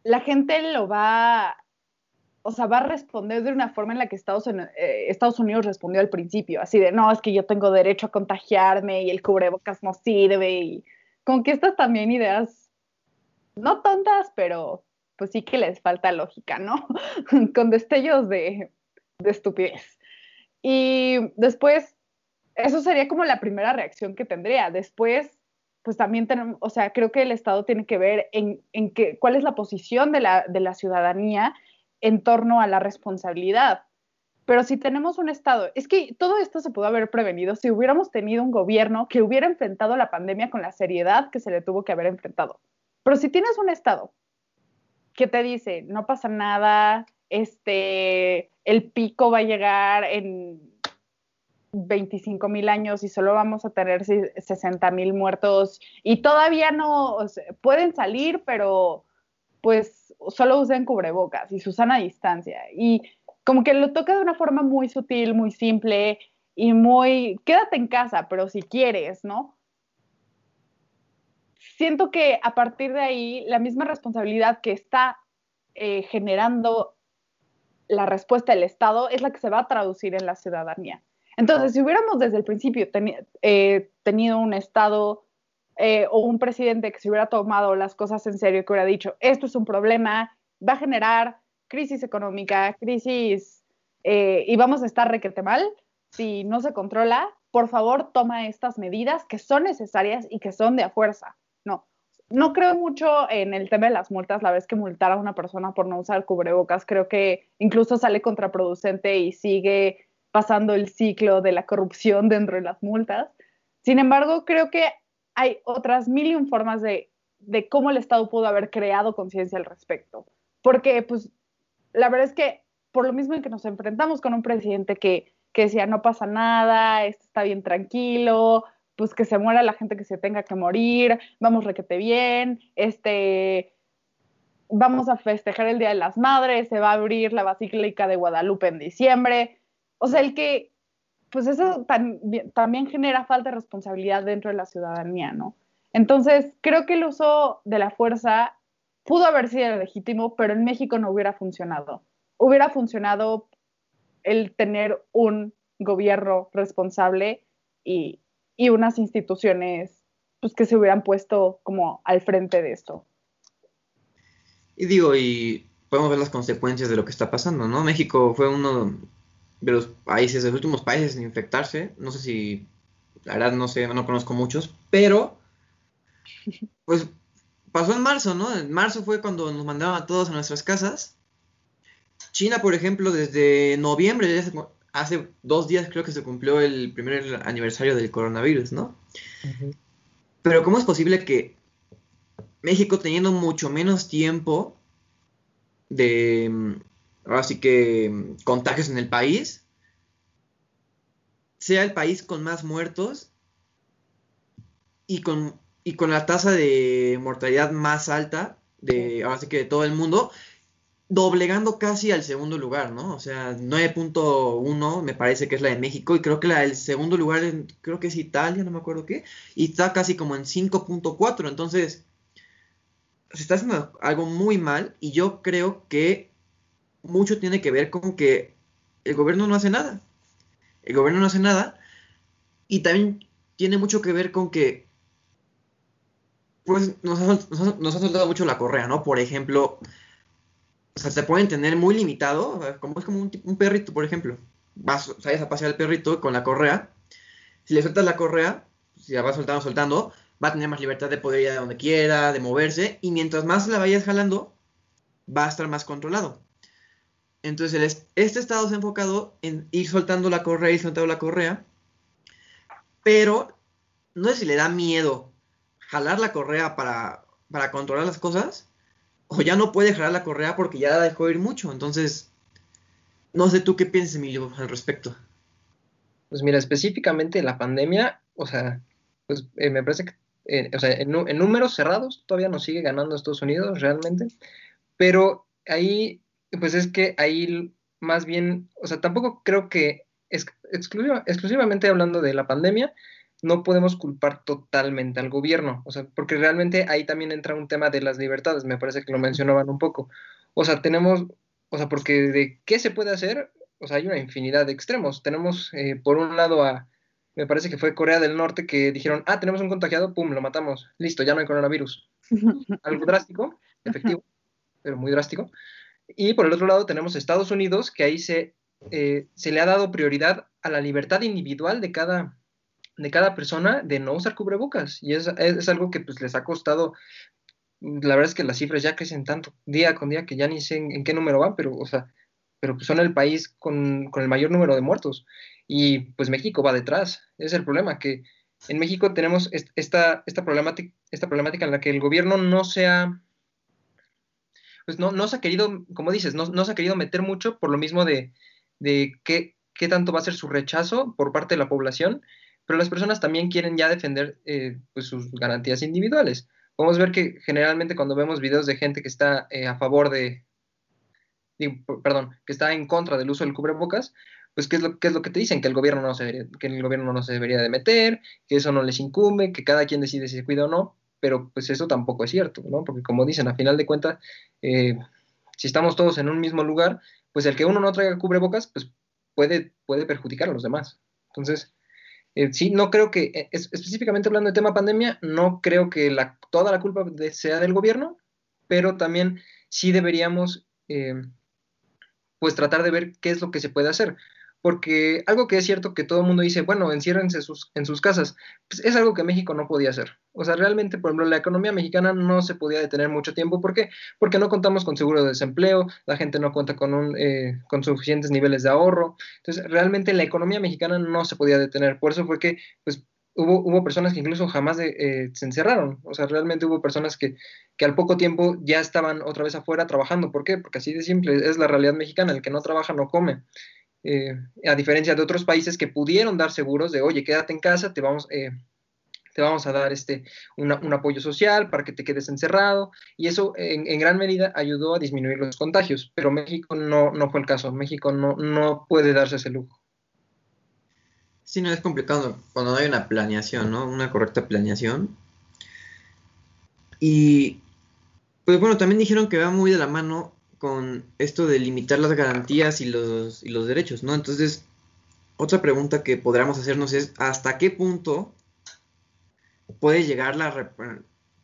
la gente lo va, o sea, va a responder de una forma en la que Estados, eh, Unidos respondió al principio, así de, no, es que yo tengo derecho a contagiarme y el cubrebocas no sirve y con que estas también ideas no tontas, pero pues sí que les falta lógica, ¿no? Con destellos de, de estupidez. Y después, eso sería como la primera reacción que tendría. Después, pues también tenemos, o sea, creo que el Estado tiene que ver en, en cuál es la posición de la ciudadanía en torno a la responsabilidad. Pero si tenemos un Estado, es que todo esto se pudo haber prevenido si hubiéramos tenido un gobierno que hubiera enfrentado la pandemia con la seriedad que se le tuvo que haber enfrentado. Pero si tienes un Estado que te dice, no pasa nada, este, el pico va a llegar en 25 mil años y solo vamos a tener 60 mil muertos y todavía no, pueden salir, pero pues solo usen cubrebocas y su sana distancia. Y como que lo toca de una forma muy sutil, muy simple y muy, quédate en casa, pero si quieres, ¿no? Siento que a partir de ahí, la misma responsabilidad que está eh, generando la respuesta del Estado es la que se va a traducir en la ciudadanía. Entonces, si hubiéramos desde el principio eh, tenido un Estado eh, o un presidente que se hubiera tomado las cosas en serio, que hubiera dicho, esto es un problema, va a generar crisis económica, crisis, eh, y vamos a estar requete mal, si no se controla, por favor toma estas medidas que son necesarias y que son de fuerza. No, creo mucho en el tema de las multas, la vez que multar a una persona por no usar cubrebocas, creo que incluso sale contraproducente y sigue pasando el ciclo de la corrupción dentro de las multas. Sin embargo, creo que hay otras mil y un formas de, de cómo el Estado pudo haber creado conciencia al respecto. Porque, pues, la verdad es que por lo mismo en que nos enfrentamos con un presidente que, que decía no pasa nada, está bien tranquilo, pues que se muera la gente que se tenga que morir, vamos requete bien, este, vamos a festejar el Día de las Madres, se va a abrir la Basílica de Guadalupe en diciembre. O sea, el que, pues eso también genera falta de responsabilidad dentro de la ciudadanía, ¿no? Entonces, creo que el uso de la fuerza pudo haber sido legítimo, pero en México no hubiera funcionado. Hubiera funcionado el tener un gobierno responsable y, y unas instituciones pues, que se hubieran puesto como al frente de esto. Y digo, y podemos ver las consecuencias de lo que está pasando, ¿no? México fue uno de los países, de los últimos países en infectarse. No sé si, la verdad no sé, no conozco muchos, pero pues pasó en marzo, ¿no? En marzo fue cuando nos mandaron a todos a nuestras casas. China, por ejemplo, desde noviembre, hace dos días creo que se cumplió el primer aniversario del coronavirus, ¿no? Pero ¿cómo es posible que México, teniendo mucho menos tiempo de, ahora sí que, contagios en el país, sea el país con más muertos y con y con la tasa de mortalidad más alta de, ahora sí que de todo el mundo, doblegando casi al segundo lugar, ¿no? O sea, 9.1 me parece que es la de México y creo que la del segundo lugar creo que es Italia, no me acuerdo qué, y está casi como en 5.4, entonces se está haciendo algo muy mal y yo creo que mucho tiene que ver con que el gobierno no hace nada. El gobierno no hace nada y también tiene mucho que ver con que pues nos ha, soltado mucho la correa, ¿no? Por ejemplo, o sea, se puede entender muy limitado, como es como un, perrito, por ejemplo. Vas, sales a pasear al perrito con la correa. Si le sueltas la correa, si la vas soltando, soltando, va a tener más libertad de poder ir a donde quiera, de moverse, y mientras más la vayas jalando, va a estar más controlado. Entonces, este estado se ha enfocado en ir soltando la correa y soltando la correa, pero no sé si le da miedo jalar la correa para, para controlar las cosas, o ya no puede jalar la correa porque ya dejó ir mucho. Entonces, no sé tú qué piensas, Emilio, al respecto. Pues mira, específicamente la pandemia, o sea, pues eh, me parece que, eh, o sea, en, números cerrados todavía nos sigue ganando Estados Unidos realmente, pero ahí, pues es que ahí más bien, o sea, tampoco creo que es, exclusivamente hablando de la pandemia, no podemos culpar totalmente al gobierno, o sea, porque realmente ahí también entra un tema de las libertades, me parece que lo mencionaban un poco. O sea, tenemos, o sea, porque de qué se puede hacer, o sea, hay una infinidad de extremos. Tenemos, eh, por un lado, a, me parece que fue Corea del Norte que dijeron, ah, tenemos un contagiado, pum, lo matamos, listo, ya no hay coronavirus. algo drástico, efectivo, pero muy drástico. Y por el otro lado tenemos Estados Unidos, que ahí se, eh, se le ha dado prioridad a la libertad individual de cada, de cada persona de no usar cubrebocas. Y es, es, algo que pues les ha costado, la verdad es que las cifras ya crecen tanto día con día que ya ni sé en, qué número van, pero, o sea, pero pues son el país con, con, el mayor número de muertos. Y pues México va detrás. Es el problema, que en México tenemos esta, esta, problemática, esta problemática en la que el gobierno no se ha, pues no, no se ha querido, como dices, no, no se ha querido meter mucho por lo mismo de, de qué, qué tanto va a ser su rechazo por parte de la población, pero las personas también quieren ya defender eh, pues sus garantías individuales. Podemos ver que generalmente cuando vemos videos de gente que está eh, a favor de, perdón, que está en contra del uso del cubrebocas, pues ¿qué es lo, qué es lo que te dicen? Que el gobierno no se debería, que el gobierno no se debería de meter, que eso no les incumbe, que cada quien decide si se cuida o no, pero pues eso tampoco es cierto, ¿no? Porque como dicen, a final de cuentas, eh, si estamos todos en un mismo lugar, pues el que uno no traiga cubrebocas, pues puede, puede perjudicar a los demás. Entonces, eh, sí, no creo que, eh, específicamente hablando de tema pandemia, no creo que la, toda la culpa sea del gobierno, pero también sí deberíamos, pues tratar de ver qué es lo que se puede hacer porque algo que es cierto que todo el mundo dice, bueno, enciérrense sus, en sus casas, pues es algo que México no podía hacer. O sea, realmente, por ejemplo, la economía mexicana no se podía detener mucho tiempo. ¿Por qué? Porque no contamos con seguro de desempleo, la gente no cuenta con, un, eh, con suficientes niveles de ahorro. Entonces, realmente la economía mexicana no se podía detener. Por eso fue que, pues, Hubo, hubo, personas que incluso jamás eh, se encerraron. O sea, realmente hubo personas que, que, al poco tiempo ya estaban otra vez afuera trabajando. ¿Por qué? Porque así de simple es la realidad mexicana. El que no trabaja no come. Eh, a diferencia de otros países que pudieron dar seguros de, oye, quédate en casa, te vamos, eh, te vamos a dar este, un apoyo social para que te quedes encerrado, y eso en, gran medida ayudó a disminuir los contagios, pero México no, no fue el caso, México no, no puede darse ese lujo. Sí, no es complicado cuando hay una planeación, ¿no? Una correcta planeación. Y, pues bueno, también dijeron que va muy de la mano con esto de limitar las garantías y los, y los derechos, ¿no? Entonces, otra pregunta que podríamos hacernos es, ¿hasta qué punto puede llegar la,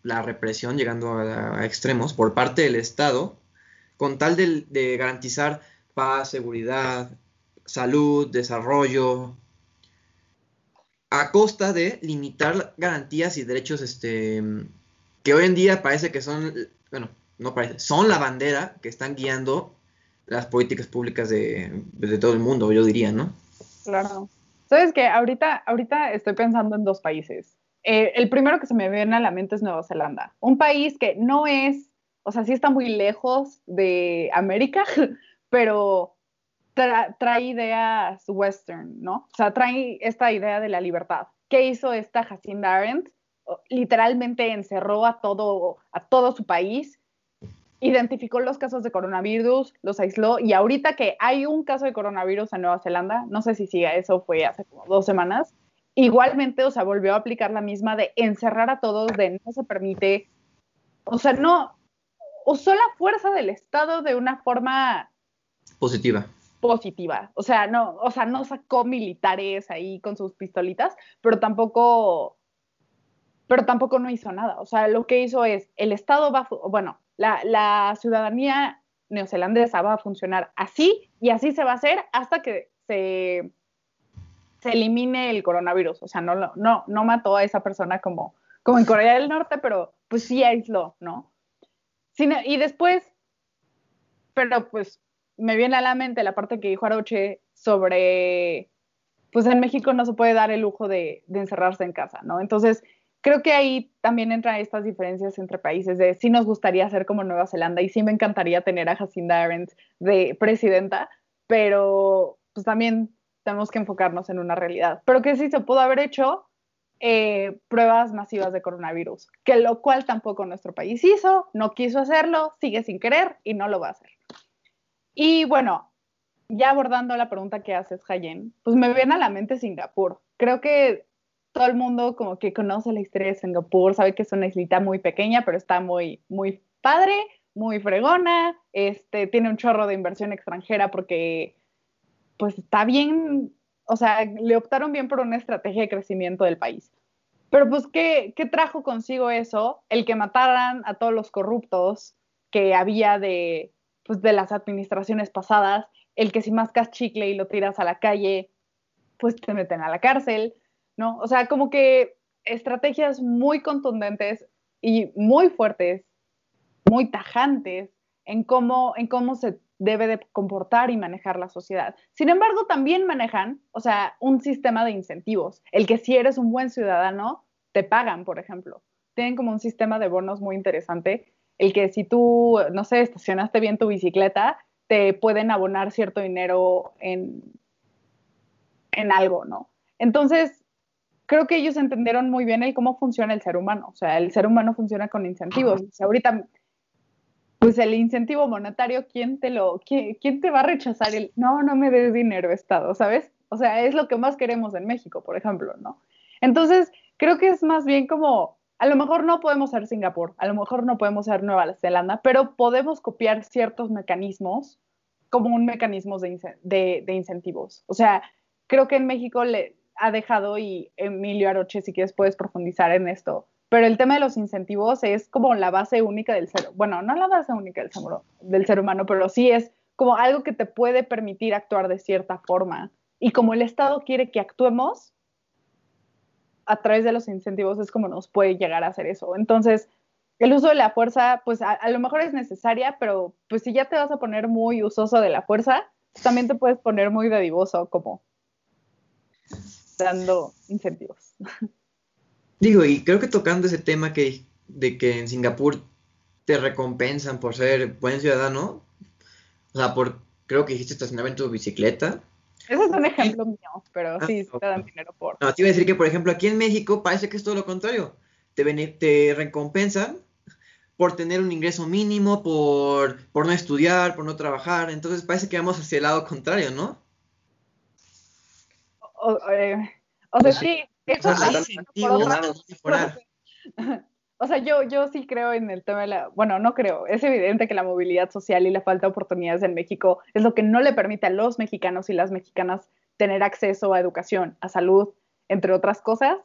la represión, llegando a, extremos, por parte del Estado, con tal de, de, garantizar paz, seguridad, salud, desarrollo, a costa de limitar garantías y derechos este, que hoy en día parece que son, bueno, no parece, son la bandera que están guiando las políticas públicas de, todo el mundo, yo diría, ¿no? Claro. Sabes que ahorita, ahorita estoy pensando en dos países. Eh, el primero que se me viene a la mente es Nueva Zelanda, un país que no es, o sea, sí está muy lejos de América, pero trae ideas western, ¿no? O sea, trae esta idea de la libertad. ¿Qué hizo esta Jacinda Arendt? Literalmente encerró a todo, a todo su país identificó los casos de coronavirus, los aisló y ahorita que hay un caso de coronavirus en Nueva Zelanda, no sé si siga eso, fue hace como dos semanas, igualmente, o sea, volvió a aplicar la misma de encerrar a todos, de no se permite, o sea, no, usó la fuerza del Estado de una forma positiva. Positiva, o sea, no, o sea, no sacó militares ahí con sus pistolitas, pero tampoco, pero tampoco no hizo nada, o sea, lo que hizo es, el Estado va, bueno, la, ciudadanía neozelandesa va a funcionar así y así se va a hacer hasta que se, se elimine el coronavirus. O sea, no, no, no mató a esa persona como, como en Corea del Norte, pero pues sí aisló, ¿no? y después, pero pues me viene a la mente la parte que dijo Aroche sobre, pues en México no se puede dar el lujo de, de encerrarse en casa, ¿no? Entonces, creo que ahí también entran estas diferencias entre países de sí nos gustaría ser como Nueva Zelanda y sí me encantaría tener a Jacinda Arendt de presidenta, pero pues también tenemos que enfocarnos en una realidad. Pero que sí se pudo haber hecho eh, pruebas masivas de coronavirus, que lo cual tampoco nuestro país hizo, no quiso hacerlo, sigue sin querer y no lo va a hacer. Y bueno, ya abordando la pregunta que haces, Hayen, pues me viene a la mente Singapur. Creo que todo el mundo como que conoce la historia de Singapur, sabe que es una islita muy pequeña, pero está muy, muy padre, muy fregona, este, tiene un chorro de inversión extranjera porque pues está bien, o sea, le optaron bien por una estrategia de crecimiento del país. Pero pues, ¿qué, ¿qué trajo consigo eso? El que mataran a todos los corruptos que había de, pues, de las administraciones pasadas, el que si mascas chicle y lo tiras a la calle, pues te meten a la cárcel, ¿no? O sea, como que estrategias muy contundentes y muy fuertes, muy tajantes en cómo, en cómo se debe de comportar y manejar la sociedad. Sin embargo, también manejan, o sea, un sistema de incentivos. El que si eres un buen ciudadano, te pagan, por ejemplo. Tienen como un sistema de bonos muy interesante. El que si tú, no sé, estacionaste bien tu bicicleta, te pueden abonar cierto dinero en, en algo, ¿no? Entonces, creo que ellos entendieron muy bien el cómo funciona el ser humano. O sea, el ser humano funciona con incentivos. O sea, ahorita, pues el incentivo monetario, ¿quién te lo, quién, quién, te va a rechazar el, no, no me des dinero, Estado, ¿sabes? O sea, es lo que más queremos en México, por ejemplo, ¿no? Entonces, creo que es más bien como, a lo mejor no podemos ser Singapur, a lo mejor no podemos ser Nueva Zelanda, pero podemos copiar ciertos mecanismos como un mecanismo de, de, de incentivos. O sea, creo que en México le, ha dejado, y Emilio Aroche, si quieres puedes profundizar en esto, pero el tema de los incentivos es como la base única del ser, bueno, no la base única del ser, del ser humano, pero sí es como algo que te puede permitir actuar de cierta forma. Y como el Estado quiere que actuemos, a través de los incentivos es como nos puede llegar a hacer eso. Entonces, el uso de la fuerza, pues a, a, lo mejor es necesaria, pero pues si ya te vas a poner muy usoso de la fuerza, también te puedes poner muy dadivoso, como dando incentivos. Digo, y creo que tocando ese tema que, de que en Singapur te recompensan por ser buen ciudadano, o sea, por, creo que dijiste estacionar en tu bicicleta. Ese es un ejemplo mío, pero sí, te dan dinero por... No, te iba a decir que, por ejemplo, aquí en México parece que es todo lo contrario. Te, te recompensan por tener un ingreso mínimo, por, por no estudiar, por no trabajar. Entonces parece que vamos hacia el lado contrario, ¿no? O, eh, o sea, sí, eso o sea, sí, o sea, yo, yo sí creo en el tema de la, bueno, no creo, es evidente que la movilidad social y la falta de oportunidades en México es lo que no le permite a los mexicanos y las mexicanas tener acceso a educación, a salud, entre otras cosas.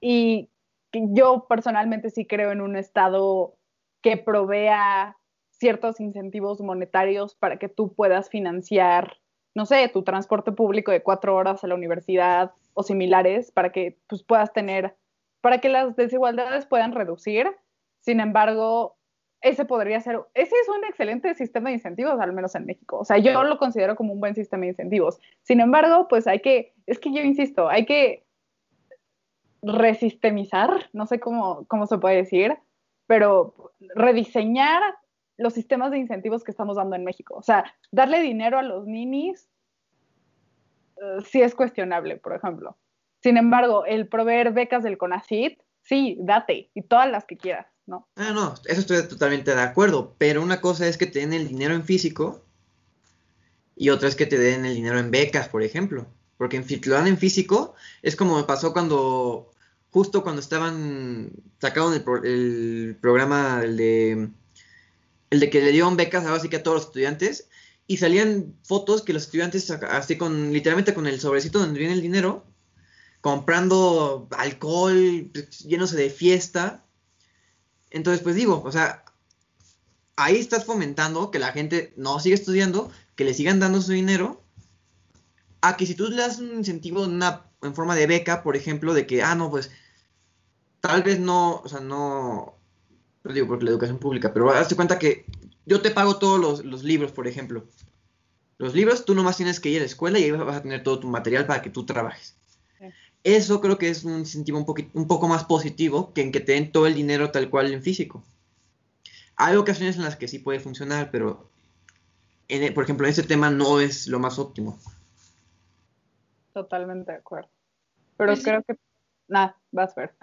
Y yo personalmente sí creo en un Estado que provea ciertos incentivos monetarios para que tú puedas financiar no sé, tu transporte público de cuatro horas a la universidad o similares para que pues, puedas tener, para que las desigualdades puedan reducir. Sin embargo, ese podría ser, ese es un excelente sistema de incentivos, al menos en México. O sea, yo lo considero como un buen sistema de incentivos. Sin embargo, pues hay que, es que yo insisto, hay que resistemizar, no sé cómo, cómo se puede decir, pero rediseñar los sistemas de incentivos que estamos dando en México. O sea, darle dinero a los ninis uh, sí es cuestionable, por ejemplo. Sin embargo, el proveer becas del CONACYT, sí, date, y todas las que quieras, ¿no? Ah, no, eso estoy totalmente de acuerdo, pero una cosa es que te den el dinero en físico y otra es que te den el dinero en becas, por ejemplo. Porque te lo dan en físico, es como me pasó cuando, justo cuando estaban, sacaron el, el programa el de el de que le dieron becas ahora sí que a todos los estudiantes y salían fotos que los estudiantes así con literalmente con el sobrecito donde viene el dinero comprando alcohol llenos de fiesta. Entonces pues digo o sea ahí estás fomentando que la gente no siga estudiando que le sigan dando su dinero a que si tú le das un incentivo en, una, en forma de beca por ejemplo de que ah no pues tal vez no o sea no no digo porque la educación pública, pero hazte cuenta que yo te pago todos los, los, libros, por ejemplo. Los libros, tú nomás tienes que ir a la escuela y ahí vas a tener todo tu material para que tú trabajes. Sí. Eso creo que es un incentivo un, poquito, un poco más positivo que en que te den todo el dinero tal cual en físico. Hay ocasiones en las que sí puede funcionar, pero en, por ejemplo, en este tema no es lo más óptimo. Totalmente de acuerdo. Pero pues creo sí. que, nada, vas a ver.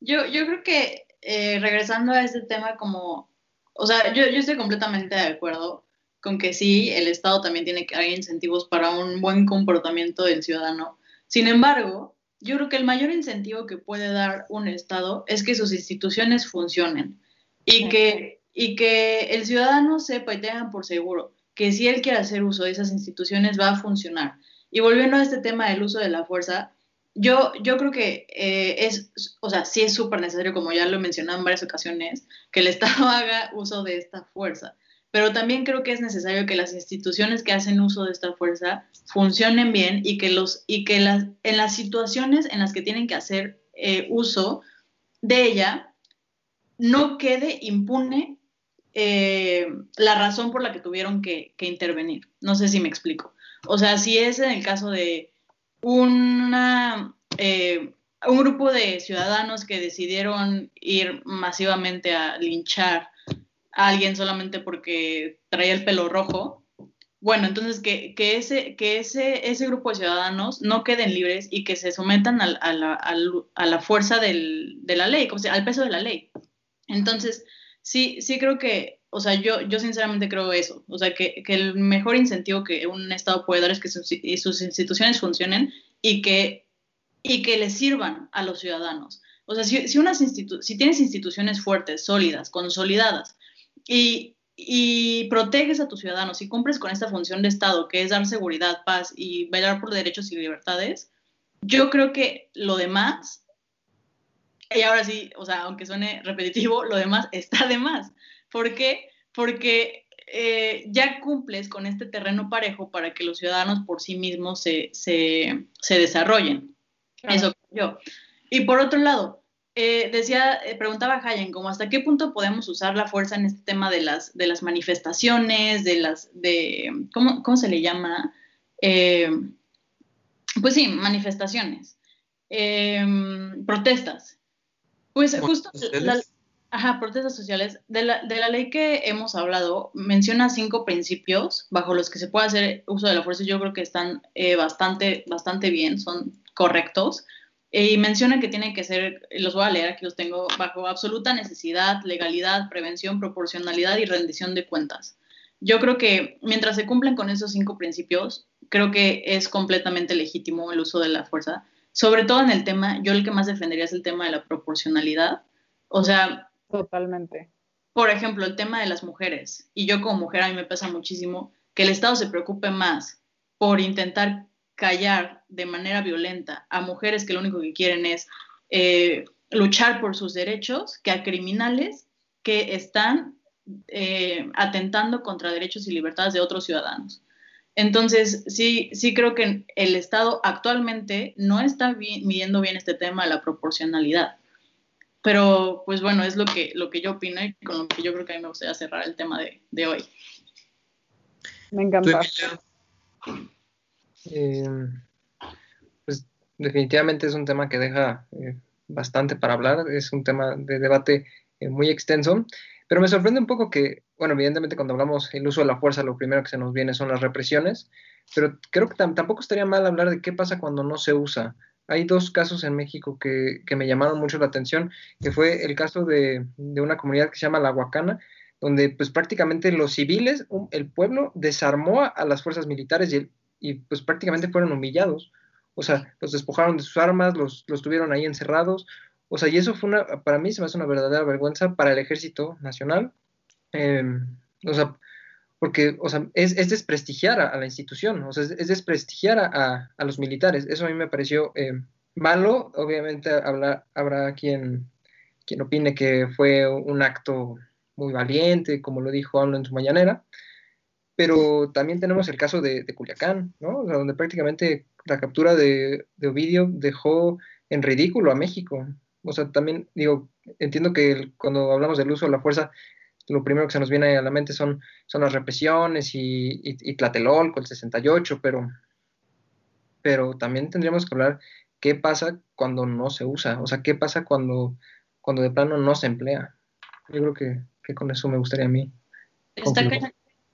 Yo, yo creo que eh, regresando a este tema como, o sea, yo, yo estoy completamente de acuerdo con que sí, el Estado también tiene que haber incentivos para un buen comportamiento del ciudadano. Sin embargo, yo creo que el mayor incentivo que puede dar un Estado es que sus instituciones funcionen y que, y que el ciudadano sepa y tenga por seguro que si él quiere hacer uso de esas instituciones va a funcionar. Y volviendo a este tema del uso de la fuerza, yo, yo creo que eh, es, o sea, sí es súper necesario, como ya lo he mencionado en varias ocasiones, que el Estado haga uso de esta fuerza. Pero también creo que es necesario que las instituciones que hacen uso de esta fuerza funcionen bien y que, los, y que las, en las situaciones en las que tienen que hacer eh, uso de ella, no quede impune eh, la razón por la que tuvieron que, intervenir. No sé si me explico. O sea, si es en el caso de una, eh, un grupo de ciudadanos que decidieron ir masivamente a linchar a alguien solamente porque traía el pelo rojo, bueno, entonces que, ese, que ese, ese grupo de ciudadanos no queden libres y que se sometan a, la, a la, fuerza del, de la ley, como sea, al peso de la ley. Entonces, sí, sí creo que, o sea, yo, yo sinceramente creo eso, o sea, que, el mejor incentivo que un Estado puede dar es que sus, instituciones funcionen y que, y que le sirvan a los ciudadanos. O sea, si, si, unas si tienes instituciones fuertes, sólidas, consolidadas, y, y proteges a tus ciudadanos y cumples con esta función de Estado, que es dar seguridad, paz y velar por derechos y libertades, yo creo que lo demás y ahora sí, o sea, aunque suene repetitivo, lo demás está de más. ¿Por qué? Porque eh, ya cumples con este terreno parejo para que los ciudadanos por sí mismos se, desarrollen. Eso yo. Y por otro lado, eh, decía, eh, preguntaba Hayen, como hasta qué punto podemos usar la fuerza en este tema de las, de las manifestaciones, de las, de, ¿cómo, cómo se le llama? pues sí, manifestaciones, protestas. Pues justo, la, ajá, protestas sociales. De la, de la ley que hemos hablado, menciona cinco principios bajo los que se puede hacer uso de la fuerza. Yo creo que están eh, bastante, bastante bien, son correctos. y menciona que tiene que ser, los voy a leer, aquí los tengo, bajo absoluta necesidad, legalidad, prevención, proporcionalidad y rendición de cuentas. Yo creo que mientras se cumplen con esos cinco principios, creo que es completamente legítimo el uso de la fuerza sobre todo en el tema, yo el que más defendería es el tema de la proporcionalidad. O sea... Totalmente. Por ejemplo, el tema de las mujeres. Y yo como mujer a mí me pesa muchísimo que el Estado se preocupe más por intentar callar de manera violenta a mujeres que lo único que quieren es eh, luchar por sus derechos que a criminales que están eh, atentando contra derechos y libertades de otros ciudadanos. Entonces, sí, sí creo que el Estado actualmente no está midiendo bien este tema de la proporcionalidad. Pero, pues bueno, es lo que, lo que yo opino y con lo que yo creo que a mí me gustaría cerrar el tema de, hoy. Me encanta. Eh, pues definitivamente es un tema que deja eh, bastante para hablar, es un tema de debate eh, muy extenso, pero me sorprende un poco que bueno, evidentemente cuando hablamos del uso de la fuerza, lo primero que se nos viene son las represiones, pero creo que tampoco estaría mal hablar de qué pasa cuando no se usa. Hay dos casos en México que, me llamaron mucho la atención, que fue el caso de, una comunidad que se llama La Huacana, donde pues prácticamente los civiles, el pueblo desarmó a, las fuerzas militares y, y, pues prácticamente fueron humillados. O sea, los despojaron de sus armas, los, los tuvieron ahí encerrados. O sea, y eso fue una, para mí se me hace una verdadera vergüenza para el ejército nacional, Em, o sea, porque o sea, es, desprestigiar a, la institución, o sea, es, desprestigiar a, los militares. Eso a mí me pareció em, malo. Obviamente habrá, habrá quien, quien opine que fue un acto muy valiente, como lo dijo AMLO en su mañanera, pero también tenemos el caso de, Culiacán, ¿no? donde prácticamente la captura de, de, Ovidio dejó en ridículo a México. O sea, también digo, entiendo que cuando hablamos del uso de la fuerza, lo primero que se nos viene a la mente son, son las represiones y, y, Tlatelolco, el 68, pero, pero también tendríamos que hablar qué pasa cuando no se usa, o sea, qué pasa cuando, cuando de plano no se emplea. Yo creo que, con eso me gustaría a mí.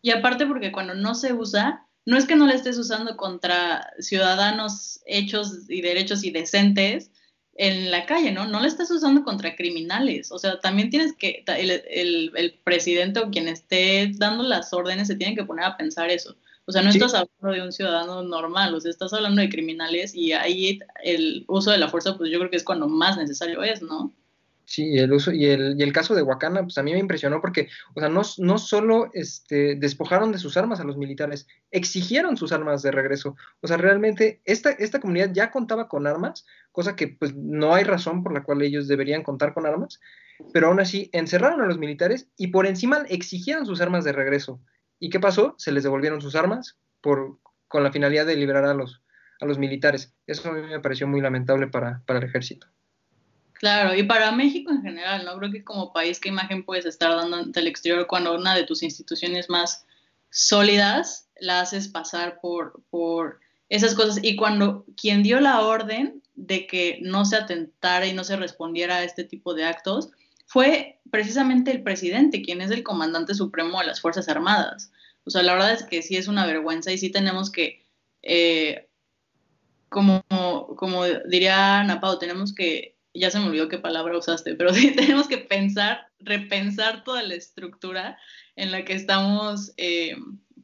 y aparte porque cuando no se usa, no es que no le estés usando contra ciudadanos hechos y derechos y decentes, en la calle, ¿no? No le estás usando contra criminales. O sea, también tienes que, el, presidente o quien esté dando las órdenes se tiene que poner a pensar eso. O sea, no estás hablando de un ciudadano normal, o sea, estás hablando de criminales y ahí el uso de la fuerza, pues yo creo que es cuando más necesario es, ¿no? Sí, el uso, y el, y el caso de Wakanda, pues a mí me impresionó porque, o sea, no, no solo este, despojaron de sus armas a los militares, exigieron sus armas de regreso. O sea, realmente esta, esta comunidad ya contaba con armas, cosa que pues no hay razón por la cual ellos deberían contar con armas, pero aún así encerraron a los militares y por encima exigieron sus armas de regreso. ¿Y qué pasó? Se les devolvieron sus armas por, con la finalidad de liberar a los, a los militares. Eso a mí me pareció muy lamentable para, para el ejército. Claro, y para México en general, ¿no? Creo que como país, ¿qué imagen puedes estar dando ante el exterior cuando una de tus instituciones más sólidas la haces pasar por, por esas cosas? Y cuando quien dio la orden de que no se atentara y no se respondiera a este tipo de actos fue precisamente el presidente, quien es el comandante supremo de las Fuerzas Armadas. O sea, la verdad es que sí es una vergüenza y sí tenemos que, eh, como, como diría Napao, tenemos que ya se me olvidó qué palabra usaste, pero sí tenemos que pensar, repensar toda la estructura en la que estamos eh,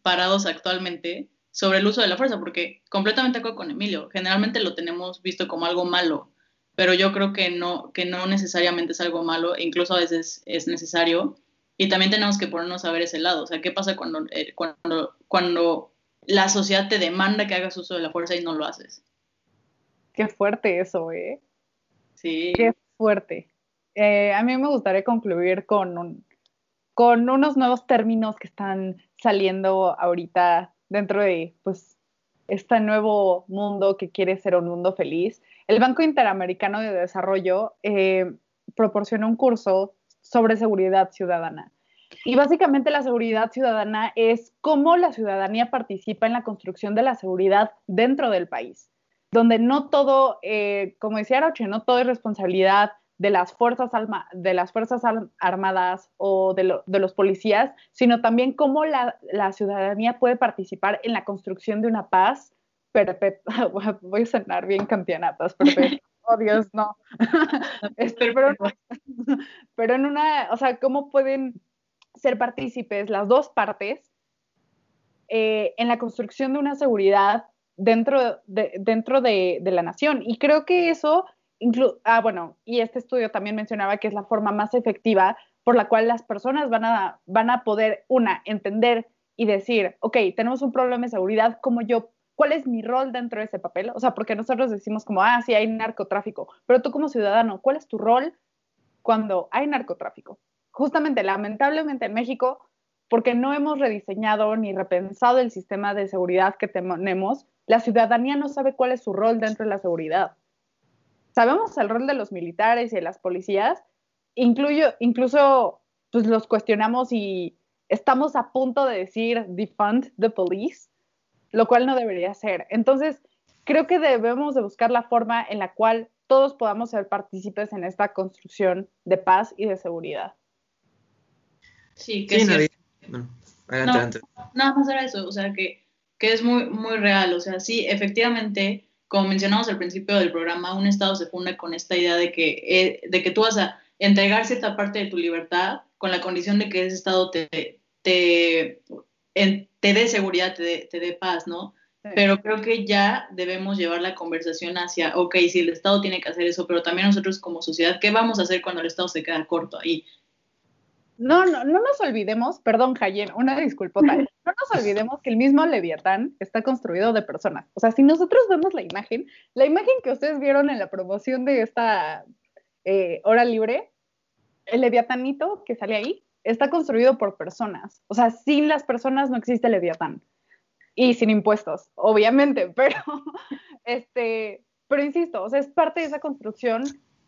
parados actualmente sobre el uso de la fuerza, porque completamente acuerdo con Emilio, generalmente lo tenemos visto como algo malo, pero yo creo que no, que no necesariamente es algo malo, e incluso a veces es necesario, y también tenemos que ponernos a ver ese lado, o sea, ¿qué pasa cuando, eh, cuando, cuando la sociedad te demanda que hagas uso de la fuerza y no lo haces? Qué fuerte eso, ¿eh? Sí. Qué fuerte. Eh, a mí me gustaría concluir con, con unos nuevos términos que están saliendo ahorita dentro de pues, este nuevo mundo que quiere ser un mundo feliz. El Banco Interamericano de Desarrollo eh, proporciona un curso sobre seguridad ciudadana. Y básicamente la seguridad ciudadana es cómo la ciudadanía participa en la construcción de la seguridad dentro del país donde no todo, eh, como decía Aroche, no todo es responsabilidad de las fuerzas, de las fuerzas armadas o de, los policías, sino también cómo la, ciudadanía puede participar en la construcción de una paz perpetua. Voy a sonar bien paz perpetua. Oh Dios, no. Este, pero, pero en una, o sea, cómo pueden ser partícipes las dos partes eh, en la construcción de una seguridad dentro, de, dentro de, la nación. Y creo que eso, ah, bueno, y este estudio también mencionaba que es la forma más efectiva por la cual las personas van a, van a poder, una, entender y decir, ok, tenemos un problema de seguridad, como yo, ¿cuál es mi rol dentro de ese papel? O sea, porque nosotros decimos como, ah, sí, hay narcotráfico, pero tú como ciudadano, ¿cuál es tu rol cuando hay narcotráfico? Justamente, lamentablemente en México, porque no hemos rediseñado ni repensado el sistema de seguridad que tenemos, la ciudadanía no sabe cuál es su rol dentro de la seguridad. Sabemos el rol de los militares y de las policías, incluyo, incluso pues los cuestionamos y estamos a punto de decir defund the police, lo cual no debería ser. Entonces, creo que debemos de buscar la forma en la cual todos podamos ser partícipes en esta construcción de paz y de seguridad. Sí, que sí, adelante, Nada más era eso, o sea que que es muy, muy real. O sea, sí, efectivamente, como mencionamos al principio del programa, un Estado se funda con esta idea de que, eh, de que tú vas a entregar cierta parte de tu libertad con la condición de que ese Estado te, te, te dé seguridad, te dé, paz, ¿no? Pero creo que ya debemos llevar la conversación hacia, ok, si el Estado tiene que hacer eso, pero también nosotros como sociedad, ¿qué vamos a hacer cuando el Estado se queda corto ahí? No, no, no nos olvidemos, perdón, Jayen, una disculpota, no nos olvidemos que el mismo Leviatán está construido de personas. O sea, si nosotros vemos la imagen, la imagen que ustedes vieron en la promoción de esta eh, hora libre, el Leviatanito que sale ahí, está construido por personas. O sea, sin las personas no existe Leviatán. Y sin impuestos, obviamente, pero, este, pero insisto, o sea, es parte de esa construcción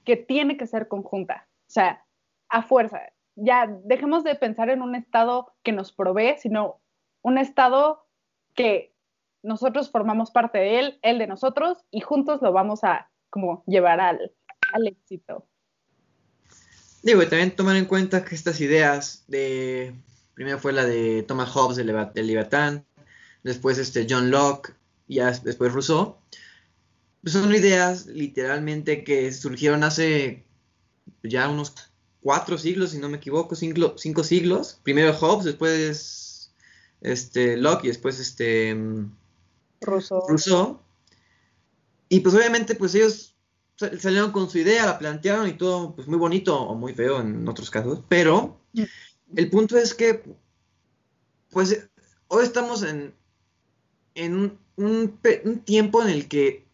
que tiene que ser conjunta. O sea, a fuerza ya dejemos de pensar en un Estado que nos provee, sino un Estado que nosotros formamos parte de él, él de nosotros, y juntos lo vamos a como llevar al, éxito. Digo, y también tomar en cuenta que estas ideas de, primero fue la de Thomas Hobbes del, Libertán, después este John Locke, y después Rousseau, pues son ideas literalmente que surgieron hace ya unos cuatro siglos, si no me equivoco, cinco, cinco siglos. Primero Hobbes, después este, Locke y después este, Rousseau. Rousseau. Y pues obviamente pues ellos salieron con su idea, la plantearon y todo, pues muy bonito o muy feo en otros casos, pero el punto es que, pues, hoy estamos en, en un, tiempo en el que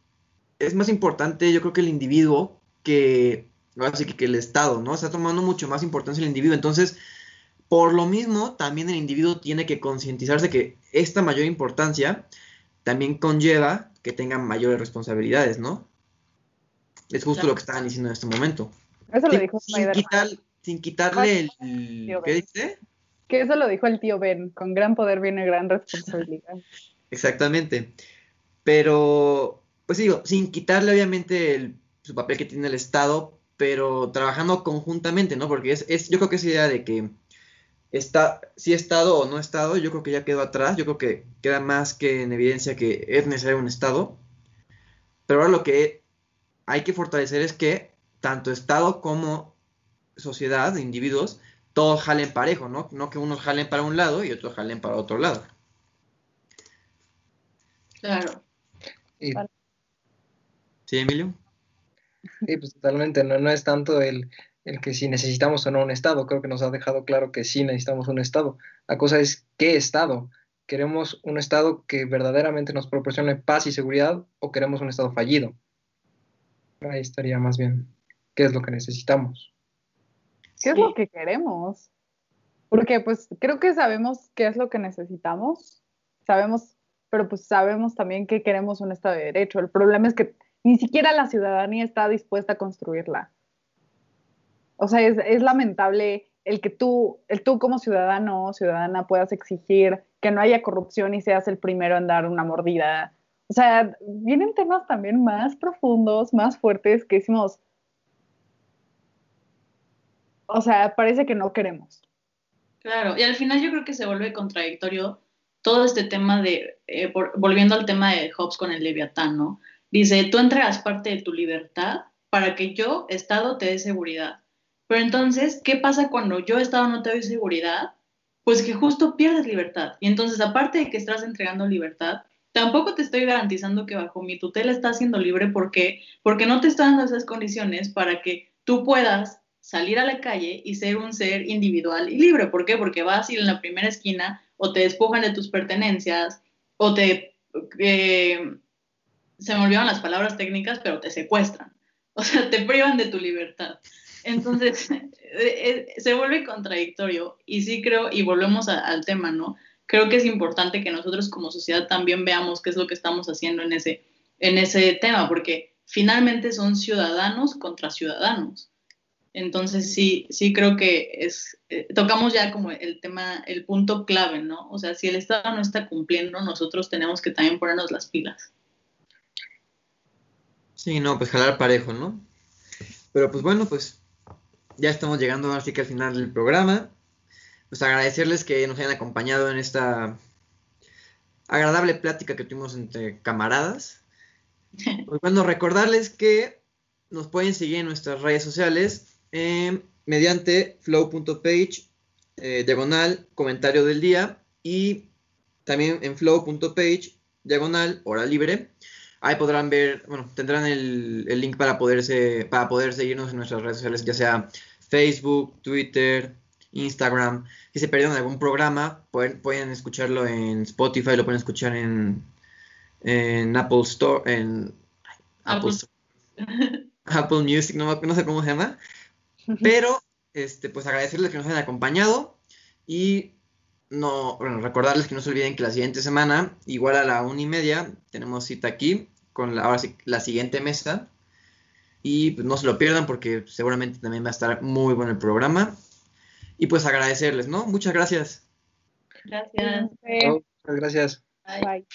es más importante, yo creo que el individuo que, así que, que el Estado, ¿no? Está tomando mucho más importancia el individuo, entonces, por lo mismo, también el individuo tiene que concientizarse que esta mayor importancia también conlleva que tenga mayores responsabilidades, ¿no? Es justo lo que estaban diciendo en este momento. Eso lo dijo sin, sin quitarle el... ¿Qué dice? Que eso lo dijo el tío Ben, con gran poder viene gran responsabilidad. Exactamente. Pero, pues digo, sin quitarle obviamente su papel que tiene el Estado, pero trabajando conjuntamente, ¿no? Porque es, es yo creo que esa idea de que está, si Estado o no Estado, yo creo que ya quedó atrás, yo creo que queda más que en evidencia que es necesario un Estado. Pero ahora lo que hay que fortalecer es que tanto Estado como sociedad, individuos, todos jalen parejo, ¿no? No que unos jalen para un lado y otros jalen para otro lado. Claro. ¿Sí, Emilio? Sí, pues totalmente, no, no es tanto el, el, que si necesitamos o no un Estado, creo que nos ha dejado claro que sí necesitamos un Estado. La cosa es, ¿qué Estado? ¿Queremos un Estado que verdaderamente nos proporcione paz y seguridad o queremos un Estado fallido? Ahí estaría más bien, ¿qué es lo que necesitamos? ¿Qué es lo que queremos? Porque pues creo que sabemos qué es lo que necesitamos, sabemos, pero pues sabemos también que queremos un Estado de Derecho. El problema es que ni siquiera la ciudadanía está dispuesta a construirla. O sea, es, es lamentable el que tú, el tú como ciudadano o ciudadana puedas exigir que no haya corrupción y seas el primero en dar una mordida o sea, vienen temas también más profundos, más fuertes que decimos, o sea, parece que no queremos. Claro, y al final yo creo que se vuelve contradictorio todo este tema de, eh, volviendo al tema de Hobbes con el leviatán, ¿no? Dice, tú entregas parte de tu libertad para que yo, Estado, te dé seguridad. Pero entonces, ¿qué pasa cuando yo, Estado, no te doy seguridad? Pues que justo pierdes libertad. Y entonces, aparte de que estás entregando libertad, tampoco te estoy garantizando que bajo mi tutela estás siendo libre porque porque no te están dando esas condiciones para que tú puedas salir a la calle y ser un ser individual y libre. ¿Por qué? Porque vas a ir en la primera esquina o te despojan de tus pertenencias o te... Eh, se me olvidaron las palabras técnicas, pero te secuestran. O sea, te privan de tu libertad. Entonces, eh, eh, se vuelve contradictorio y sí creo, y volvemos al tema, ¿no? creo que es importante que nosotros como sociedad también veamos qué es lo que estamos haciendo en ese, en ese tema, porque finalmente son ciudadanos contra ciudadanos. Entonces sí, sí creo que es, eh, tocamos ya como el tema, el punto clave, ¿no? O sea, si el Estado no está cumpliendo, nosotros tenemos que también ponernos las pilas. Sí, no, pues jalar parejo, ¿no? Pero pues bueno, pues ya estamos llegando ahora sí que al final del programa pues agradecerles que nos hayan acompañado en esta agradable plática que tuvimos entre camaradas. Pues bueno, recordarles que nos pueden seguir en nuestras redes sociales eh, mediante flow.page, eh, diagonal, comentario del día y también en flow.page, diagonal, hora libre. Ahí podrán ver, bueno, tendrán el, el, link para, poderse, para poder seguirnos en nuestras redes sociales, ya sea Facebook, Twitter, Instagram. Si se perdieron algún programa, pueden, pueden escucharlo en Spotify, lo pueden escuchar en, en Apple Store, en Apple, Apple Music, no, no, sé cómo se llama. Pero, este, pues agradecerles que nos hayan acompañado y no, bueno, recordarles que no se olviden que la siguiente semana, igual a la una y media, tenemos cita aquí con la, ahora sí, la siguiente mesa. Y pues no se lo pierdan porque seguramente también va a estar muy bueno el programa y pues agradecerles, ¿no? Muchas gracias. Gracias. muchas gracias. Bye.